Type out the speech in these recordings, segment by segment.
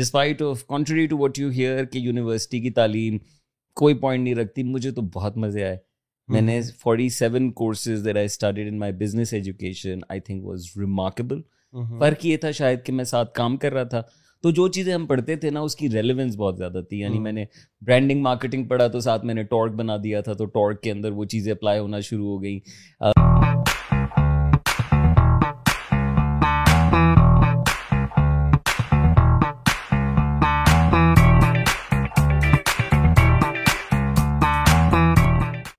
Despite of country to you hear کہ university کی تعلیم کوئی پوائنٹ نہیں رکھتی مجھے تو بہت مزے آئے میں نے forty seven courses there I I started in my business education think was remarkable فرق یہ تھا شاید کہ میں ساتھ کام کر رہا تھا تو جو چیزیں ہم پڑھتے تھے نا اس کی ریلیونس بہت زیادہ تھی یعنی میں نے برانڈنگ مارکیٹنگ پڑھا تو ساتھ میں نے ٹارک بنا دیا تھا تو ٹارک کے اندر وہ چیزیں اپلائی ہونا شروع ہو گئی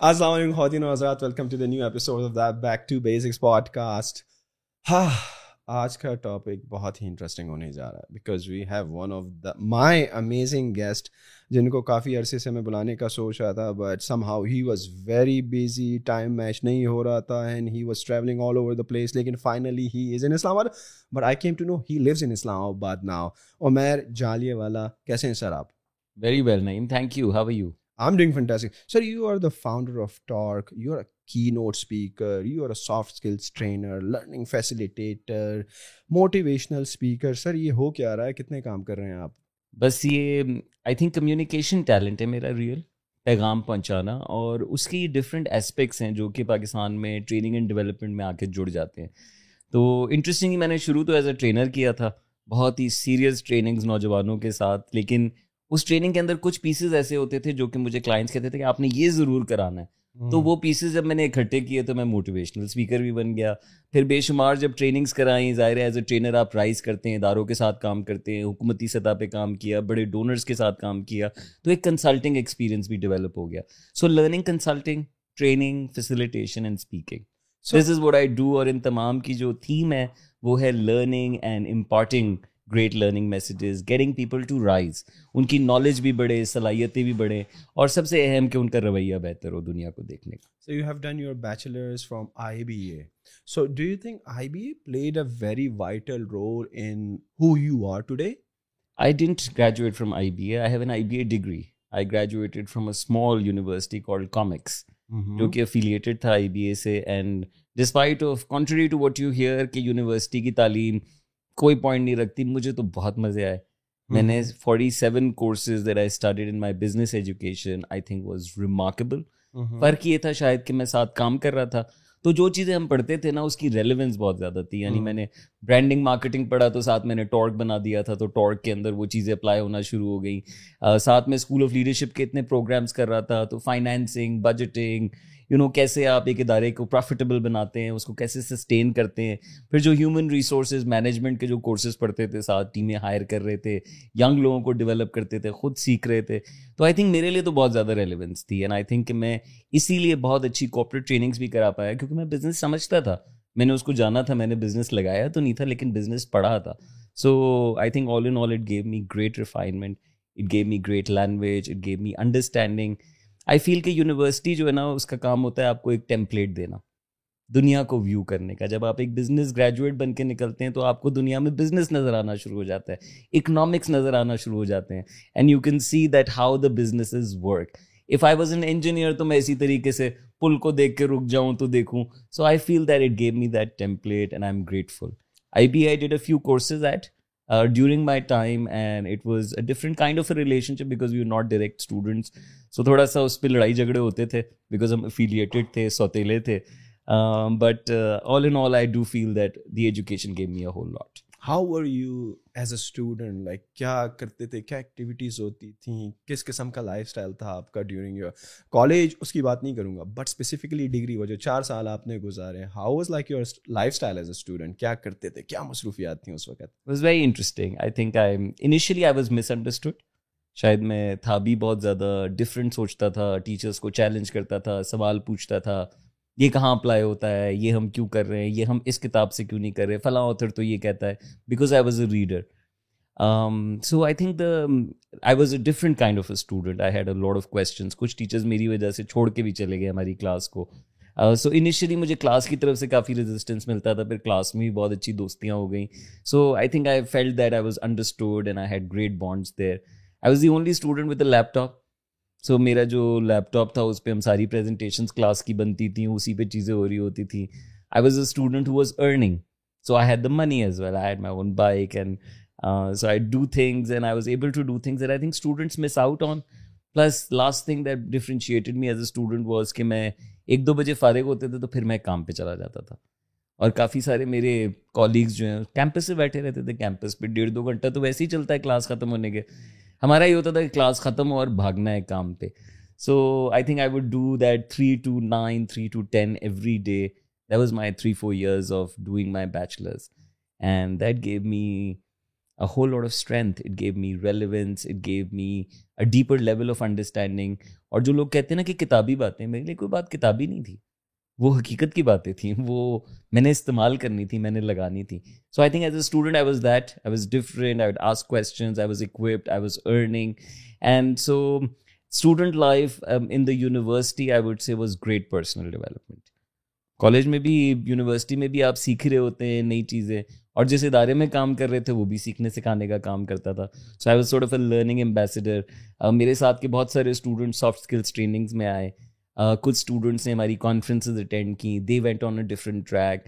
السلام علیکم خواتین و حضرات welcome to to the new episode of that back basics podcast ہاں آج کا ٹاپک بہت ہی انٹرسٹنگ ہونے جا رہا ہے because we have one of the my amazing guest جن کو کافی عرصے سے میں بلانے کا سوچ رہا تھا but somehow he was very ہیریزی time match نہیں ہو رہا تھا and he was travelling all over the place لیکن finally he he is in in اسلام اسلام آباد آباد but I came to know lives now Umair جالیہ والا کیسے ہیں سر آپ very well Naeem thank you you motivational sir یہ ہو کیا رہا ہے کتنے کام کر رہے ہیں آپ بس یہ آئی تھنک کمیونیکیشن ٹیلنٹ ہے میرا ریئل پیغام پہنچانا اور اس کی ڈفرینٹ اسپیکٹس ہیں جو کہ پاکستان میں ٹریننگ اینڈ ڈیولپمنٹ میں آ کے جڑ جاتے ہیں تو انٹرسٹنگ میں نے شروع تو ایز اے ٹرینر کیا تھا بہت ہی سیریس ٹریننگز نوجوانوں کے ساتھ لیکن اس ٹریننگ کے اندر کچھ پیسز ایسے ہوتے تھے جو کہ مجھے کلائنٹس کہتے تھے کہ آپ نے یہ ضرور کرانا ہے تو وہ پیسز جب میں نے اکٹھے کیے تو میں موٹیویشنل اسپیکر بھی بن گیا پھر بے شمار جب ٹریننگس کرائیں ظاہر ہے ایز اے ٹرینر آپ رائز کرتے ہیں اداروں کے ساتھ کام کرتے ہیں حکومتی سطح پہ کام کیا بڑے ڈونرس کے ساتھ کام کیا تو ایک کنسلٹنگ ایکسپیرینس بھی ڈیولپ ہو گیا so learning consulting training and speaking this is what I do اور ان تمام کی جو تھیم ہے وہ ہے learning and imparting great learning messages getting people to rise ان کی نالج بھی بڑھے صلاحیتیں بھی بڑھیں اور سب سے اہم کہ ان کا رویہ بہتر ہو دنیا کو دیکھنے کا so so you you have done your bachelors from I I B B A A A do think played very vital role in how you are I didn't graduate from I B A I have an I B A degree I graduated from a small university called comics جو کہ affiliated تھا I B A سے and despite of country to what you hear کہ university کی تعلیم کوئی point نہیں رکھتی مجھے تو بہت مزے آئے میں نے forty seven courses there I I started in my business education think was remarkable فرق یہ تھا شاید کہ میں ساتھ کام کر رہا تھا تو جو چیزیں ہم پڑھتے تھے نا اس کی ریلیونس بہت زیادہ تھی یعنی میں نے برانڈنگ مارکیٹنگ پڑھا تو ساتھ میں نے ٹارک بنا دیا تھا تو ٹارک کے اندر وہ چیزیں اپلائی ہونا شروع ہو گئیں ساتھ میں اسکول آف لیڈرشپ کے اتنے پروگرامس کر رہا تھا تو فائنینسنگ بجٹنگ یو نو کیسے آپ ایک ادارے کو پروفیٹیبل بناتے ہیں اس کو کیسے سسٹین کرتے ہیں پھر جو ہیومن ریسورسز مینجمنٹ کے جو کورسز پڑھتے تھے ساتھ ٹیمیں ہائر کر رہے تھے ینگ لوگوں کو ڈیولپ کرتے تھے خود سیکھ رہے تھے تو آئی تھنک میرے لیے تو بہت زیادہ ریلیونس تھی اینڈ آئی تھنک کہ میں اسی لیے بہت اچھی کوپریٹ ٹریننگس بھی کرا پایا کیونکہ میں بزنس سمجھتا تھا میں نے اس کو جانا تھا میں نے بزنس لگایا تو نہیں تھا لیکن بزنس پڑھا تھا so I think all in all it gave me great refinement it gave me great language it gave me understanding I feel کہ یونیورسٹی جو ہے نا اس کا کام ہوتا ہے آپ کو ایک ٹیمپلیٹ دینا دنیا کو ویو کرنے کا جب آپ ایک بزنس گریجویٹ بن کے نکلتے ہیں تو آپ کو دنیا میں بزنس نظر آنا شروع ہو جاتا ہے اکنامکس نظر آنا شروع ہو جاتے ہیں and you can see that how the business is work if I was an engineer تو میں اسی طریقے سے پل کو دیکھ کے رک جاؤں تو دیکھوں so I feel that it gave me that template and I am grateful I B I did a few courses at during my time and it was a different kind of a ship because we you not direct students so تھوڑا سا اس پہ لڑائی جھگڑے ہوتے تھے because ہم affiliated تھے سوتےلے تھے but all in all I do feel that the education game whole not how are you as a student like کیا کرتے تھے کیا ایکٹیویٹیز ہوتی تھیں کس قسم کا لائف اسٹائل تھا آپ کا ڈیورنگ یور کالج اس کی بات نہیں کروں گا بٹ اسپیسیفکلی ڈگری وہ جو چار سال آپ نے گزارے how was like your lifestyle as a student کیا کرتے تھے کیا مصروفیات تھیں اس وقت was very interesting I think I I was misunderstood شاید میں تھا بھی بہت زیادہ ڈفرینٹ سوچتا تھا ٹیچرس کو چیلنج کرتا تھا سوال پوچھتا تھا یہ کہاں اپلائی ہوتا ہے یہ ہم کیوں کر رہے ہیں یہ ہم اس کتاب سے کیوں نہیں کر رہے فلاں آتھر تو یہ کہتا ہے because I was a reader so I think the I was a different kind of a student I had a lot of questions کچھ ٹیچرس میری وجہ سے چھوڑ کے بھی چلے گئے ہماری کلاس کو سو uh, انیشلی مجھے کلاس کی طرف سے کافی رزسٹینس ملتا تھا پھر کلاس میں بھی بہت اچھی دوستیاں ہو گئیں so I think I felt that I was understood and I had great bonds there I was the only student with a laptop so میرا جو لیپ ٹاپ تھا اس پہ ہم ساری پریزنٹیشنس کلاس کی بنتی تھیں اسی پہ چیزیں ہو رہی ہوتی تھیں I was a student who was earning so I had the money as well I had my own bike and so I do things and I was able to do things I think students miss out on plus last thing that differentiated me as a student was کہ میں ایک دو بجے فارغ ہوتے تھے تو پھر میں کام پہ چلا جاتا تھا اور کافی سارے میرے کالیگز جو ہیں کیمپس سے بیٹھے رہتے تھے کیمپس پہ ڈیڑھ دو گھنٹہ تو ویسے ہی چلتا ہے کلاس ختم ہونے کے ہمارا یہ ہوتا تھا کہ کلاس ختم ہو اور بھاگنا ہے کام پہ so I think I would do that three two nine three two ten every day that was my three four years of doing my bachelors and that gave me a whole odd of strength it gave me relevance it gave me a deeper level of understanding اور جو لوگ کہتے ہیں نا کہ کتابی باتیں میرے لیے کوئی بات کتابی نہیں تھی وہ حقیقت کی باتیں تھیں وہ میں نے استعمال کرنی تھی میں نے لگانی تھی so I think as a student I was that I was different as I was occupied I was earning and so student life in the university I would say was great personal development college میں بھی university میں بھی آپ سیکھ رہے ہوتے ہیں نئی چیزیں اور جس ادارے میں کام کر رہے تھے وہ بھی سیکھنے سکھانے کا کام کرتا تھا so I was sort of a learning ambassador میرے ساتھ کے بہت سارے اسٹوڈنٹ سافٹ اسکلس ٹریننگس میں آئے Uh, کچھ اسٹوڈنٹس نے ہماری کانفرنسز اٹینڈ کیں they went on a different track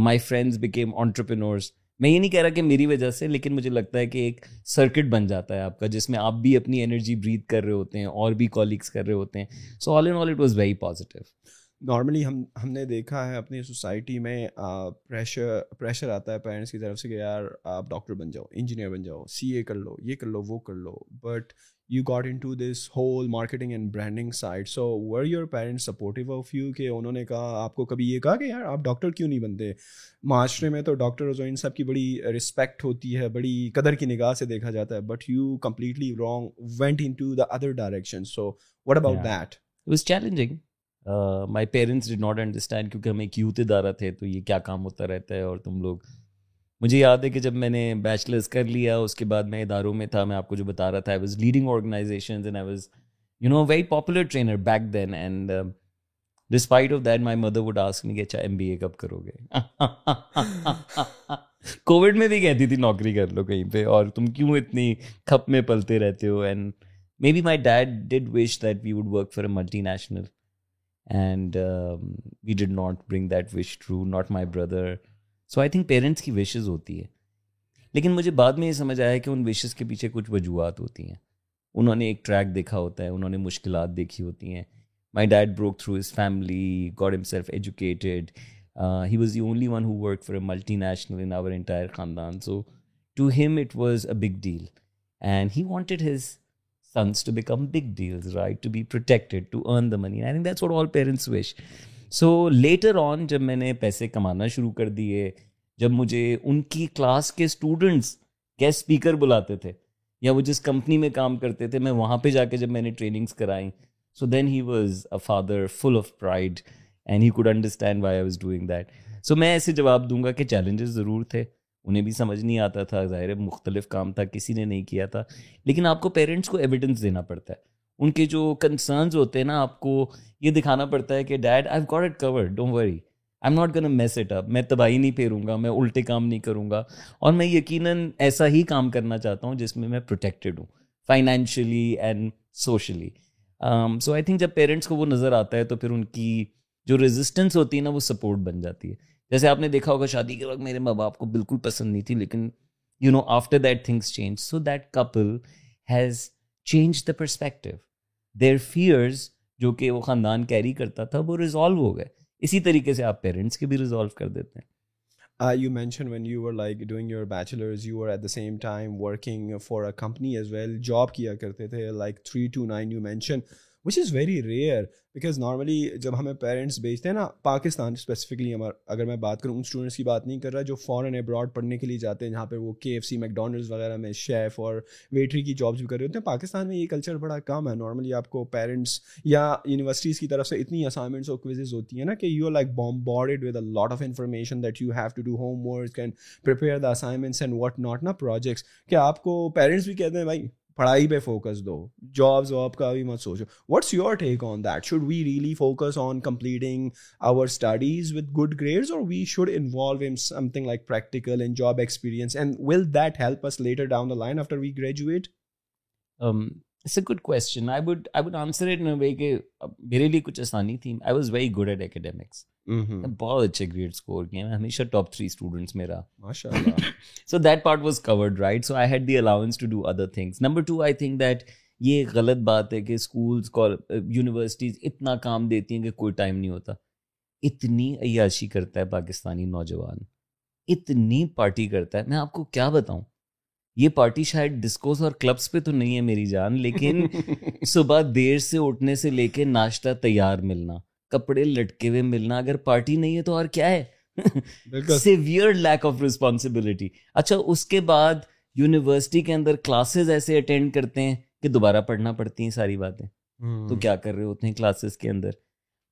my friends became entrepreneurs میں یہ نہیں کہہ رہا کہ میری وجہ سے لیکن مجھے لگتا ہے کہ ایک سرکٹ بن جاتا ہے آپ کا جس میں آپ بھی اپنی انرجی بریت کر رہے ہوتے ہیں اور بھی کالگس کر رہے ہوتے ہیں so all and all it was very positive normally ہم ہم نے دیکھا ہے اپنی سوسائٹی میں پریشر پریشر آتا ہے پیرنٹس کی طرف سے کہ یار آپ ڈاکٹر بن جاؤ انجینئر بن جاؤ سی اے کر لو یہ کر لو وہ کر لو but you got into this whole marketing and branding side so were your parents supportive of you کہ انہوں نے کہا آپ کو کبھی یہ کہا کہ یار آپ ڈاکٹر کیوں نہیں بنتے معاشرے میں تو ڈاکٹر جو ان سب کی بڑی رسپیکٹ ہوتی ہے بڑی قدر کی نگاہ سے دیکھا جاتا ہے but you completely wrong went into the other direction so what about that was challenging my parents did not understand کیونکہ ہم ایک یوتھ ادارہ تھے تو یہ کیا کام ہوتا رہتا ہے اور تم لوگ مجھے یاد ہے کہ جب میں نے بیچلرس کر لیا اس کے بعد میں اداروں میں تھا میں آپ کو جو بتا رہا تھا I was leading you know very popular trainer back then and despite of that my mother would ask کہ اچھا ایم بی اے کب کرو گے کووڈ میں بھی کہتی تھی نوکری کر لو کہیں پہ اور تم کیوں اتنی کھپ میں پلتے رہتے ہو and maybe my dad did wish that we would work for a multinational and we did not bring that wish true not my brother so I think parents کی وشیز ہوتی ہے لیکن مجھے بعد میں یہ سمجھ آیا کہ ان وشز کے پیچھے کچھ وجوہات ہوتی ہیں انہوں نے ایک ٹریک دیکھا ہوتا ہے انہوں نے مشکلات دیکھی ہوتی ہیں my dad broke through his family got himself educated he was the only one who work for multinational in our entire خاندان so to them it was a big deal and he wanted his sons to become big deals right to be protected to earn the money I think that's what all parents wish so later on جب میں نے پیسے کمانا شروع کر دیے جب مجھے ان کی کلاس کے اسٹوڈنٹس کے اسپیکر بلاتے تھے یا وہ جس کمپنی میں کام کرتے تھے میں وہاں پہ جا کے جب میں نے ٹریننگس کرائیں so then he was a father full of pride and he could understand why I was doing that so میں ایسے جواب دوں گا کہ چیلنجز ضرور تھے انہیں بھی سمجھ نہیں آتا تھا ظاہر مختلف کام تھا کسی نے نہیں کیا تھا لیکن آپ کو پیرنٹس کو ایویڈنس دینا پڑتا ہے ان کے جو کنسرنز ہوتے ہیں نا آپ کو یہ دکھانا پڑتا ہے کہ dad I got it covered don't worry I am not gonna mess it up میں تباہی نہیں پھیروں گا میں الٹے کام نہیں کروں گا اور میں یقیناً ایسا ہی کام کرنا چاہتا ہوں جس میں میں پروٹیکٹیڈ ہوں financially and socially so I think جب پیرنٹس کو وہ نظر آتا ہے تو پھر ان کی جو ریزسٹنس ہوتی ہے نا وہ سپورٹ بن جاتی ہے جیسے آپ نے دیکھا ہوگا شادی کے وقت میرے ماں باپ کو بالکل پسند نہیں تھی لیکن you know after that things change so that couple has change the perspective their fears جو کہ وہ خاندان کیری کرتا تھا وہ ریزالو ہو گئے اسی طریقے سے آپ پیرنٹس کے بھی ریزالو کر دیتے ہیں I you mention when you are like doing your bachelors you are at the same time working for a company as well job کیا کرتے تھے like three two nine you mention which is very rare because normally جب ہمیں parents بیچتے ہیں نا Pakistan specifically ہمارا اگر میں بات کروں ان اسٹوڈنٹس کی بات نہیں کر رہا جو فارن ابراڈ پڑھنے کے لیے جاتے ہیں جہاں پہ وہ K F C McDonald's وغیرہ میں شیف اور ویٹری کی جابس بھی کر رہے ہوتے ہیں پاکستان میں یہ کلچر بڑا کم ہے نارملی آپ کو پیرنٹس یا یونیورسٹیز کی طرف سے اتنی اسائنمنٹس اور کوئزز ہوتی ہیں نا کہ you are like bombarded with a lot of information that you have to do homework and prepare the assignments and what not نا پروجیکٹس کہ آپ کو پیرنٹس بھی کہتے ہیں بھائی پڑھائی پہ فوکس دو جاب واب کا بھی مت سوچو what's your take on that should we really focus on completing our studies with good grade or we should involve in something like practical in job experience and will that help us later down the line after we graduate it's a good question I would I would answer it way کہ میرے لیے کچھ آسانی تھی I was very good at academics بہت اچھے grade score کیے میں ہمیشہ ٹاپ تھری اسٹوڈنٹس میرا ماشاء اللہ so that part was covered right so I had the allowance to do other things number two I think that یہ غلط بات ہے کہ اسکولس یونیورسٹیز اتنا کام دیتی ہیں کہ کوئی ٹائم نہیں ہوتا اتنی عیاشی کرتا ہے پاکستانی نوجوان اتنی پارٹی کرتا ہے میں آپ کو کیا بتاؤں یہ پارٹی شاید ڈسکوس اور کلبس پہ تو نہیں ہے میری جان لیکن صبح دیر سے اٹھنے سے لے کے ناشتہ تیار ملنا کپڑے لٹکے ہوئے ملنا اگر پارٹی نہیں ہے تو اور کیا ہے سیویئر لیک آف ریسپانسبلٹی اچھا اس کے بعد یونیورسٹی کے اندر کلاسز ایسے اٹینڈ کرتے ہیں کہ دوبارہ پڑھنا پڑتی ہیں ساری باتیں تو کیا کر رہے ہوتے ہیں کلاسز کے اندر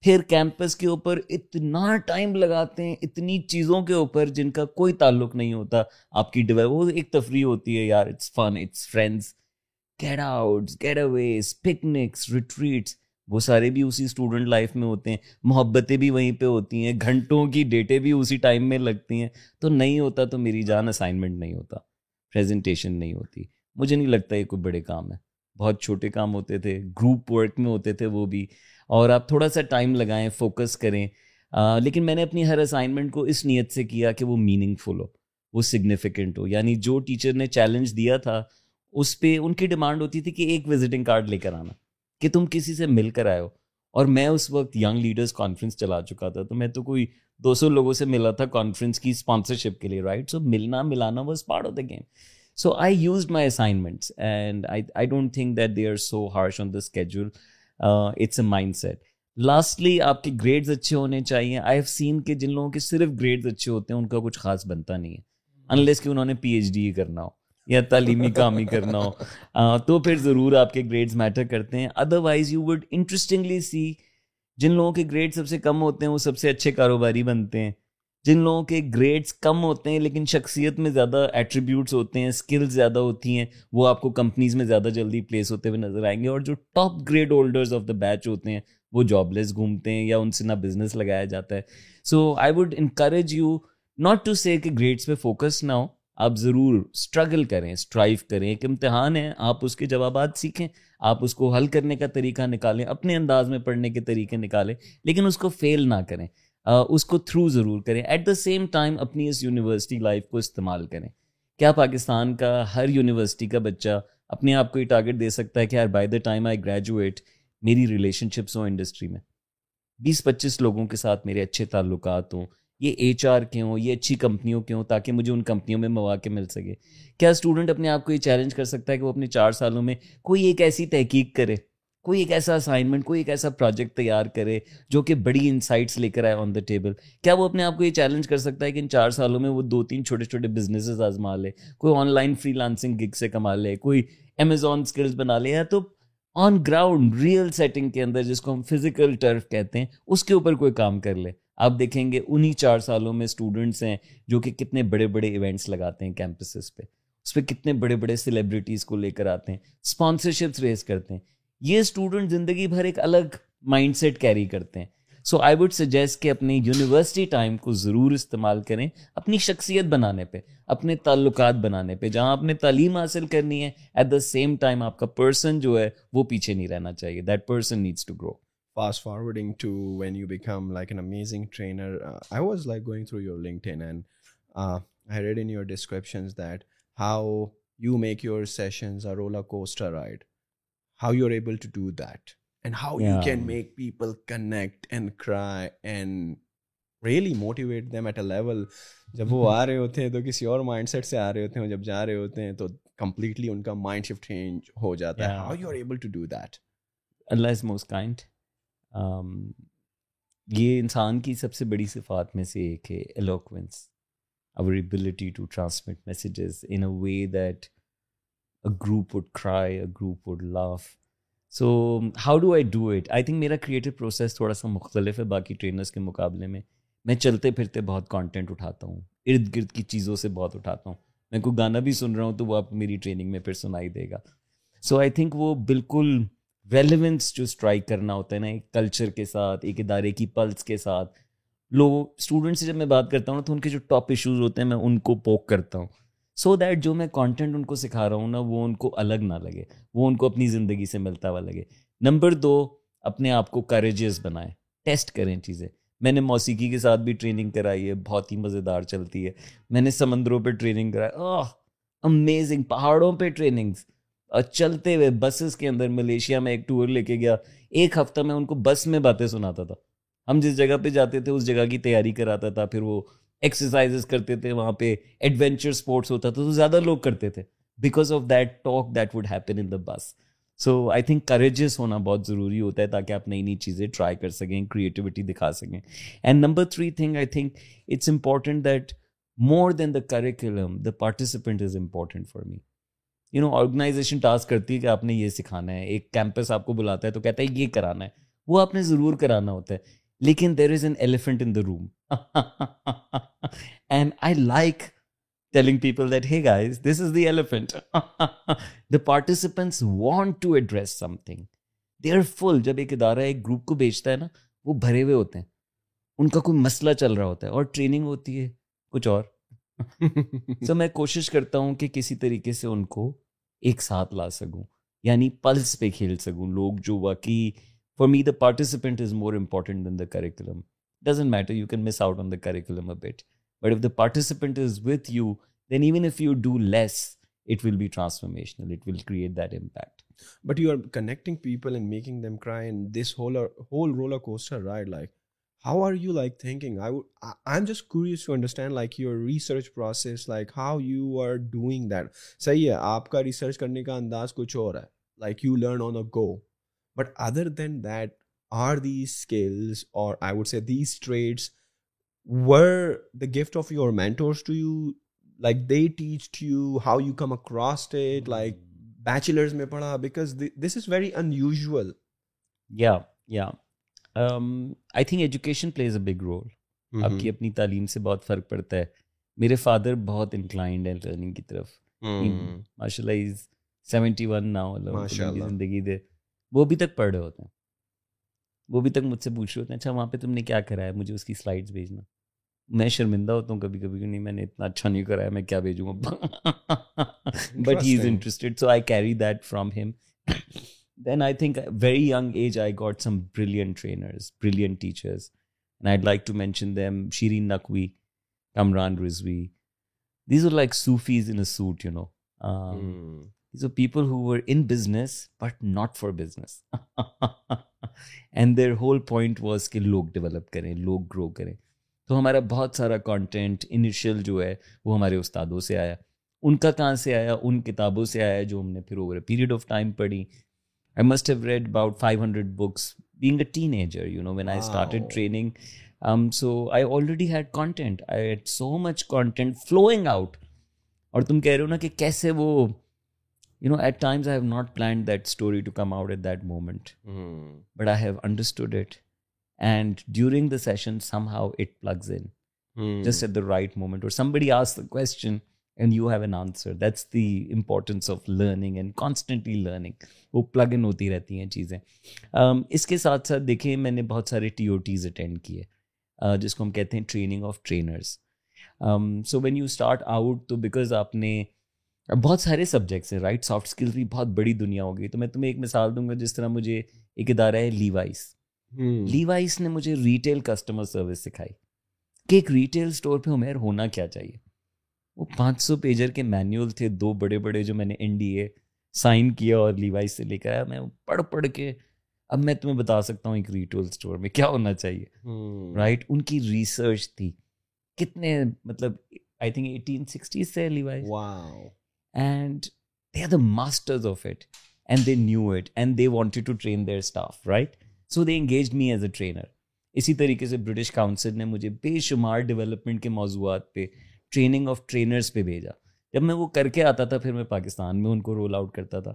پھر کیمپس کے اوپر اتنا ٹائم لگاتے ہیں اتنی چیزوں کے اوپر جن کا کوئی تعلق نہیں ہوتا آپ کی وہ ایک تفریح ہوتی ہے یار it's fun it's friends outs out aways picnics retreats وہ سارے بھی اسی اسٹوڈنٹ لائف میں ہوتے ہیں محبتیں بھی وہیں پہ ہوتی ہیں گھنٹوں کی ڈیٹیں بھی اسی ٹائم میں لگتی ہیں تو نہیں ہوتا تو میری جان اسائنمنٹ نہیں ہوتا پریزنٹیشن نہیں ہوتی مجھے نہیں لگتا یہ کوئی بڑے کام ہے بہت چھوٹے کام ہوتے تھے گروپ ورک میں ہوتے تھے وہ بھی اور آپ تھوڑا سا ٹائم لگائیں فوکس کریں لیکن میں نے اپنی ہر اسائنمنٹ کو اس نیت سے کیا کہ وہ میننگ فل ہو وہ سگنیفیکنٹ ہو یعنی جو ٹیچر نے چیلنج دیا تھا اس پہ ان کی ڈیمانڈ ہوتی تھی کہ ایک وزٹنگ کارڈ لے کر آنا کہ تم کسی سے مل کر آئے ہو اور میں اس وقت ینگ لیڈرس کانفرنس چلا چکا تھا تو میں تو کوئی دو سو لوگوں سے ملا تھا کانفرنس کی اسپانسرشپ کے لیے رائٹ سو ملنا ملانا was part of the game so I use my assignments and I don't think that they are so harsh on the schedule it's a mindset lastly آپ کے گریڈز اچھے ہونے چاہیے آئی ہیو سین کہ جن لوگوں کے صرف گریڈز اچھے ہوتے ہیں ان کا کچھ خاص بنتا نہیں ہے انلیس کہ انہوں نے پی ایچ ڈی کرنا ہو یا تعلیمی کام ہی کرنا ہو تو پھر ضرور آپ کے گریڈز میٹر کرتے ہیں otherwise you would interestingly see جن لوگوں کے گریڈ سب سے کم ہوتے ہیں وہ سب سے اچھے کاروباری بنتے ہیں جن لوگوں کے گریڈس کم ہوتے ہیں لیکن شخصیت میں زیادہ ایٹریبیوٹس ہوتے ہیں اسکلز زیادہ ہوتی ہیں وہ آپ کو کمپنیز میں زیادہ جلدی پلیس ہوتے ہوئے نظر آئیں گے اور جو top grade holders of the batch ہوتے ہیں وہ جاب لیس گھومتے ہیں یا ان سے نہ بزنس لگایا جاتا ہے so I would encourage you not to say کہ گریڈس پہ فوکس نہ ہو آپ ضرور اسٹرگل کریں اسٹرائیو کریں ایک امتحان ہے آپ اس کے جوابات سیکھیں آپ اس کو حل کرنے کا طریقہ نکالیں اپنے انداز میں پڑھنے کے طریقے نکالیں لیکن اس کو فیل نہ کریں اس کو تھرو ضرور کریں ایٹ دا سیم ٹائم اپنی اس یونیورسٹی لائف کو استعمال کریں کیا پاکستان کا ہر یونیورسٹی کا بچہ اپنے آپ کو یہ ٹارگیٹ دے سکتا ہے کہ یار by the time I graduate میری ریلیشن شپس ہوں انڈسٹری میں بیس پچیس لوگوں کے ساتھ میرے اچھے تعلقات ہوں یہ ایچ آر کے ہوں یہ اچھی کمپنیوں کے ہوں تاکہ مجھے ان کمپنیوں میں مواقع مل سکے کیا اسٹوڈنٹ اپنے آپ کو یہ چیلنج کر سکتا ہے کہ وہ اپنے چار سالوں میں کوئی ایک ایسی تحقیق کرے کوئی ایک ایسا اسائنمنٹ کوئی ایک ایسا پروجیکٹ تیار کرے جو کہ بڑی انسائٹس لے کر آئے آن دا ٹیبل کیا وہ اپنے آپ کو یہ چیلنج کر سکتا ہے کہ ان چار سالوں میں وہ دو تین چھوٹے چھوٹے بزنسز آزما لے کوئی online freelancing gig سے کما لے کوئی امیزون اسکلس بنا لے یا تو آن گراؤنڈ ریئل سیٹنگ کے اندر جس کو ہم فزیکل ٹرف کہتے ہیں اس کے اوپر کوئی کام کر لے آپ دیکھیں گے انہیں چار سالوں میں اسٹوڈنٹس ہیں جو کہ کتنے بڑے بڑے ایونٹس لگاتے ہیں کیمپسز پہ اس پہ کتنے بڑے بڑے سیلیبریٹیز کو لے کر آتے ہیں اسپانسرشپس ریز کرتے ہیں یہ اسٹوڈنٹ زندگی بھر ایک الگ مائنڈ سیٹ کیری کرتے ہیں سو آئی وڈ سجیسٹ کہ اپنی یونیورسٹی ٹائم کو ضرور استعمال کریں اپنی شخصیت بنانے پہ اپنے تعلقات بنانے پہ جہاں آپ نے تعلیم حاصل کرنی ہے ایٹ دا سیم ٹائم آپ کا پرسن جو ہے وہ پیچھے نہیں رہنا چاہیے that person needs to grow fast forwarding to when you become like an amazing trainer I was like going through your LinkedIn and I read in your descriptions that how you make your sessions are roller coaster ride how you people connect and cry and really motivate them at a level جب وہ آ رہے ہوتے ہیں تو کسی اور mindset سے آ رہے ہوتے ہیں جب جا رہے ہوتے ہیں تو کمپلیٹلی ان کا مائنڈ شفٹ چینج ہو جاتا ہے how you are able to do that Allah is most kind یہ انسان کی سب سے بڑی صفات میں سے ایک ہے eloquence ability to transmit messages in a way that a group would cry a group would laugh so how do I do it I think میرا کریٹو پروسیس تھوڑا سا مختلف ہے باقی ٹرینرس کے مقابلے میں میں چلتے پھرتے بہت کانٹینٹ اٹھاتا ہوں ارد گرد کی چیزوں سے بہت اٹھاتا ہوں میں کوئی گانا بھی سن رہا ہوں تو وہ آپ میری ٹریننگ میں پھر سنائی دے گا سو آئی تھنک وہ بالکل ریلیونس جو اسٹرائک کرنا ہوتا ہے نا ایک کلچر کے ساتھ ایک ادارے کی پلس کے ساتھ لوگوں اسٹوڈنٹ سے جب میں بات کرتا ہوں نا تو ان کے جو ٹاپ ایشوز ہوتے ہیں میں ان کو پوک کرتا ہوں سو دیٹ جو میں کانٹینٹ ان کو سکھا رہا ہوں نا وہ ان کو الگ نہ لگے وہ ان کو اپنی زندگی سے ملتا ہوا لگے نمبر دو اپنے آپ کو کریجز بنائیں ٹیسٹ کریں چیزیں میں نے موسیقی کے ساتھ بھی ٹریننگ کرائی ہے بہت ہی مزے دار چلتی ہے میں نے سمندروں پہ ٹریننگ کرائی اوہ امیزنگ پہاڑوں پہ اور چلتے ہوئے بسز کے اندر ملیشیا میں ایک ٹور لے کے گیا ایک ہفتہ میں ان کو بس میں باتیں سناتا تھا ہم جس جگہ پہ جاتے تھے اس جگہ کی تیاری کراتا تھا پھر وہ کرتے تھے وہاں پہ ایڈونچر اسپورٹس ہوتا تھا تو زیادہ لوگ کرتے تھے because of that talk that would happen in the bus so I think courages ہونا بہت ضروری ہوتا ہے تاکہ آپ نئی نئی چیزیں ٹرائی کر سکیں کریٹیوٹی دکھا سکیں and number three thing I think it's important that more than the curriculum the participant is important for me you know organization task کرتی ہے کہ آپ نے یہ سکھانا ہے ایک کیمپس آپ کو بلاتا ہے تو کہتا ہے یہ کرانا ہے وہ آپ نے ضرور کرانا ہوتا ہے لیکن there is an elephant in the room and I like telling people that, hey guys, this is the elephant. the participants want to address something. They are full. جب ایک ادارہ ایک گروپ کو بیچتا ہے نا وہ بھرے ہوئے ہوتے ہیں ان کا کوئی مسئلہ چل رہا ہوتا ہے اور ٹریننگ ہوتی ہے کچھ اور سو میں کوشش کرتا ہوں کہ کسی طریقے سے ان کو ایک ساتھ لا سکوں یعنی پلس پہ کھیل سکوں لوگ جو واقعی for me the participant is more important than the curriculum doesn't matter you can miss out on the curriculum a bit but if the participant is with you then even if you do less it will be transformational it will create that impact but you are connecting people and making them crying this whole whole roller coaster ride like how are you like thinking I would I am just to understand like your research process like how you are doing that صحیح ہے آپ کا research کرنے کا انداز کچھ اور ہے like you learn on a go but other than that are these skills اور I would say these trades were the gift of your mentors to you like they teach to you how you come across it like bachelors میں پڑھا because this is very in usual yeah yeah I think education plays a big role آپ کی اپنی تعلیم سے بہت فرق پڑتا ہے میرے فادر بہت انکلائنڈ ہیں لرننگ کی طرف ماشاء اللہ از سیونٹی ون ناؤ زندگی دے وہ ابھی تک پڑھ رہے ہوتے ہیں وہ بھی تک مجھ سے پوچھ رہے ہوتے ہیں اچھا وہاں پہ تم نے کیا کرایا ہے اس کی سلائڈس بھیجنا میں شرمندہ ہوتا ہوں کبھی کبھی نہیں میں نے اتنا اچھا نہیں کرایا میں کیا بھیجوں but he is interested so I carry that from him then I think very young age I got some brilliant trainers brilliant and I like to mention them Shireen Naqvi Kamran Rizvi these are like Sufis in suit you know people who were in business but not for business and their whole point was کہ لوگ develop کریں لوگ گرو کریں تو ہمارا بہت سارا content initial جو ہے وہ ہمارے استادوں سے آیا ان کا کہاں سے آیا ان کتابوں سے آیا جو ہم نے پھر over a period of time پڑھی I must have read about five hundred books being a teenager you know when I started training so I already had content I had so much content flowing out اور تم کہہ رہے ہو نا کہ کیسے وہ you know at times I have not plan that story to come out at that moment but I have understood it and during the session somehow it plugs in just at the right moment اور somebody as the question and you have an answer that's the importance of learning and constantly learning وہ plug in ہوتی رہتی ہیں چیزیں اس کے ساتھ ساتھ دیکھیں میں نے بہت سارے ٹی او ٹیز اٹینڈ کیے جس کو ہم کہتے ہیں training of trainers so when you start out تو بیکاز آپ نے بہت سارے سبجیکٹس ہیں رائٹ سافٹ اسکل بھی بہت بڑی دنیا ہو گئی تو میں تمہیں ایک مثال دوں گا جس طرح مجھے ایک ادارہ ہے لیوائس لیوائس نے مجھے ریٹیل کسٹمر سروس سکھائی کہ ایک ریٹیل اسٹور پہ عمیر ہونا کیا چاہیے وہ پانچ سو پیجر کے مینیول تھے دو بڑے بڑے جو میں نے این ڈی اے سائن کیا اور لیوائس سے لے کر آیا میں پڑھ پڑھ کے اب میں تمہیں بتا سکتا ہوں ایک ریٹیل اسٹور میں کیا ہونا چاہیے رائٹ ان کی ریسرچ تھی کتنے مطلب آئی تھنک ایٹین سکسٹیز سے Levi's and they are the masters of it and they knew it and they wanted to train their staff right so they engage me as a trainer اسی طریقے سے British Council نے مجھے بے شمار development کے موضوعات پہ ٹریننگ آف ٹرینرس پہ بھیجا جب میں وہ کر کے آتا تھا پھر میں پاکستان میں ان کو رول آؤٹ کرتا تھا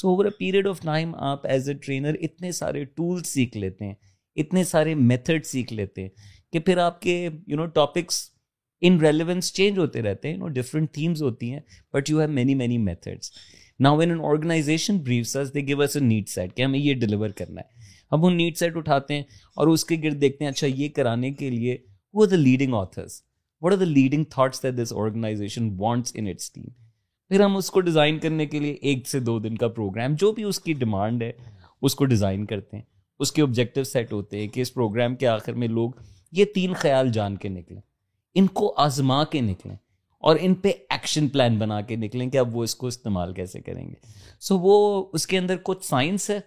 so over a period of time آپ ایز اے ٹرینر اتنے سارے ٹولس سیکھ لیتے ہیں اتنے سارے میتھڈ سیکھ لیتے ہیں کہ پھر آپ کے you know topics in relevance change ہوتے رہتے ہیں ڈفرنٹ تھیمز ہوتی ہیں but you have many many methods when an organisation they give a set کہ ہمیں یہ ڈلیور کرنا ہے ہم وہ نیڈ سیٹ اٹھاتے ہیں اور اس کے گرد دیکھتے ہیں اچھا یہ کرانے کے لیے the the leading leading authors are thoughts that this organisation wants in its team پھر ہم اس کو ڈیزائن کرنے کے لیے ایک سے دو دن کا پروگرام جو بھی اس کی ڈیمانڈ ہے اس کو ڈیزائن کرتے ہیں اس کے آبجیکٹیو سیٹ ہوتے ہیں کہ اس پروگرام کے آخر میں لوگ یہ تین خیال جان کے نکلیں ان کو آزما کے نکلیں اور ان پہ ایکشن پلان بنا کے نکلیں کہ اب وہ اس کو استعمال کیسے کریں گے سو وہ اس کے اندر کچھ سائنس ہے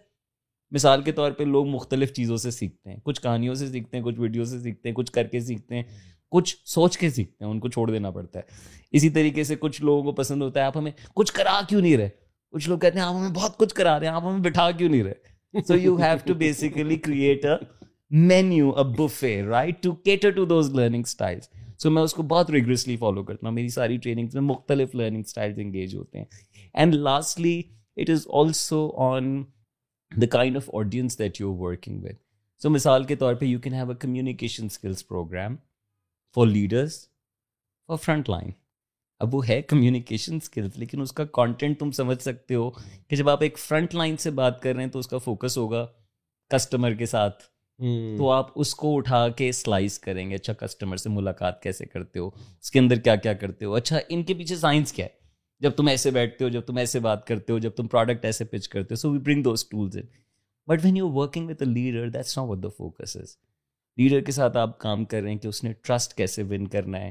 مثال کے طور پہ لوگ مختلف چیزوں سے سیکھتے ہیں کچھ کہانیوں سے سیکھتے ہیں کچھ ویڈیو سے سیکھتے ہیں کچھ کر کے سیکھتے ہیں کچھ سوچ کے سیکھتے ہیں ان کو چھوڑ دینا پڑتا ہے اسی طریقے سے کچھ لوگوں کو پسند ہوتا ہے آپ ہمیں کچھ کرا کیوں نہیں رہے کچھ لوگ کہتے ہیں آپ ہمیں بہت کچھ کرا رہے ہیں آپ ہمیں بٹھا کیوں نہیں رہے so you have to to to basically create a a menu right cater those learning so میں اس کو بہت ریگریسلی فالو کرتا ہوں میری ساری ٹریننگس میں مختلف لرننگ اسٹائل انگیج ہوتے ہیں and lastly it is also on the kind of audience that you working with so مثال کے طور پہ you can have a communication skills programme for leaders for front line اب وہ ہے کمیونیکیشن اسکلس لیکن اس کا کانٹینٹ تم سمجھ سکتے ہو کہ جب آپ ایک فرنٹ لائن سے بات کر رہے ہیں تو اس کا فوکس ہوگا کسٹمر کے ساتھ تو آپ اس کو اٹھا کے سلائس کریں گے اچھا کسٹمر سے ملاقات کیسے کرتے ہو اس کے اندر کیا کیا کرتے ہو اچھا ان کے پیچھے سائنس کیا ہے جب تم ایسے بیٹھتے ہو جب تم ایسے بات کرتے ہو جب تم پروڈکٹ ایسے پچ کرتے ہو so we bring those tools in but when you working a leader کے ساتھ آپ کام کر رہے ہیں کہ اس نے ٹرسٹ کیسے ون کرنا ہے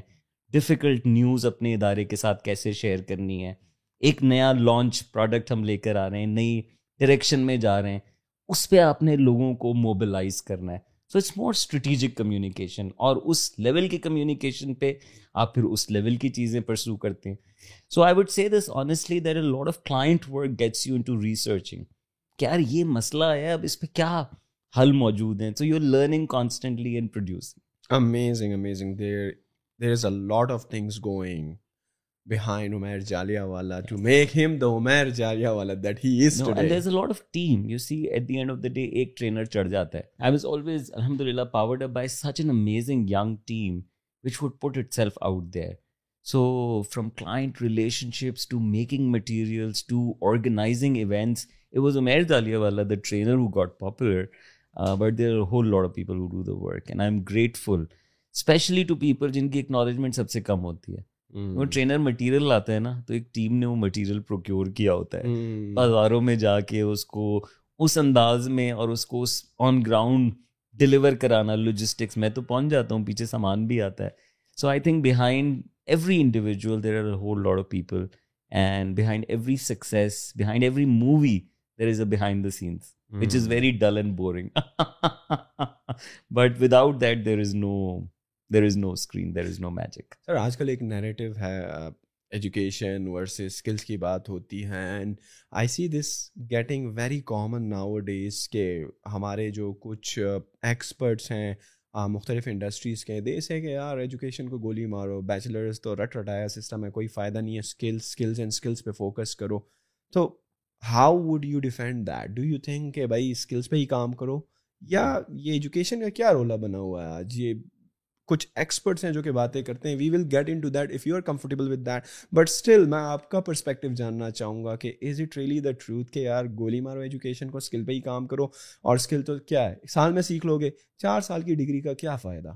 ڈیفیکلٹ نیوز اپنے ادارے کے ساتھ کیسے شیئر کرنی ہے ایک نیا لانچ پروڈکٹ ہم لے کر آ رہے ہیں نئی ڈائریکشن میں جا رہے ہیں اس پہ آپ نے لوگوں کو موبلائز کرنا ہے so it's more strategic communication اور اس لیول کی کمیونیکیشن پہ آپ پھر اس لیول کی چیزیں پرسو کرتے ہیں so I would say this honestly there a lot of client work gets you into researching کہ یار یہ مسئلہ ہے اب اس پہ کیا حل موجود ہیں so you learning constantly and producing amazing amazing there there is a lot of things going جن کی اکنالجمنٹ سب سے کم ہوتی ہے Hmm. وہ ٹرینر مٹیریل لاتا ہے نا تو ایک ٹیم نے وہ مٹیریل پروکیور کیا ہوتا ہے hmm. بازاروں میں جا کے اس کو اس انداز میں اور اس کو اس آن گراؤنڈ ڈلیور کرانا لوجسٹکس میں تو پہنچ جاتا ہوں پیچھے سامان بھی آتا ہے so I think behind every individual there are whole lot of people and behind every success behind every movie there is a behind the scenes which is very dull and boring but without that there is no there is no screen there is no magic sir آج کل ایک narrative ہے education versus skills کی بات ہوتی ہے and I see this getting very common nowadays کہ ہمارے جو کچھ ایکسپرٹس ہیں مختلف انڈسٹریز کے دیس ہے کہ یار ایجوکیشن کو گولی مارو بیچلرز تو رٹ رٹایا سسٹم ہے کوئی فائدہ نہیں ہے اسکلس اسکلز اینڈ اسکلس پہ فوکس کرو تو how would you defend that do you think کہ بھائی اسکلس پہ ہی کام کرو یا یہ ایجوکیشن کا کیا رولا بنا ہوا ہے آج یہ کچھ ایکسپرٹس ہیں جو کہ باتیں کرتے ہیں we will get into that if you are comfortable with that but still میں آپ کا پرسپیکٹو جاننا چاہوں گا کہ is it really the truth کہ یار گولی مارو ایجوکیشن کو اسکل پہ ہی کام کرو اور اسکل تو کیا ہے سال میں سیکھ لو گے چار سال کی ڈگری کا کیا فائدہ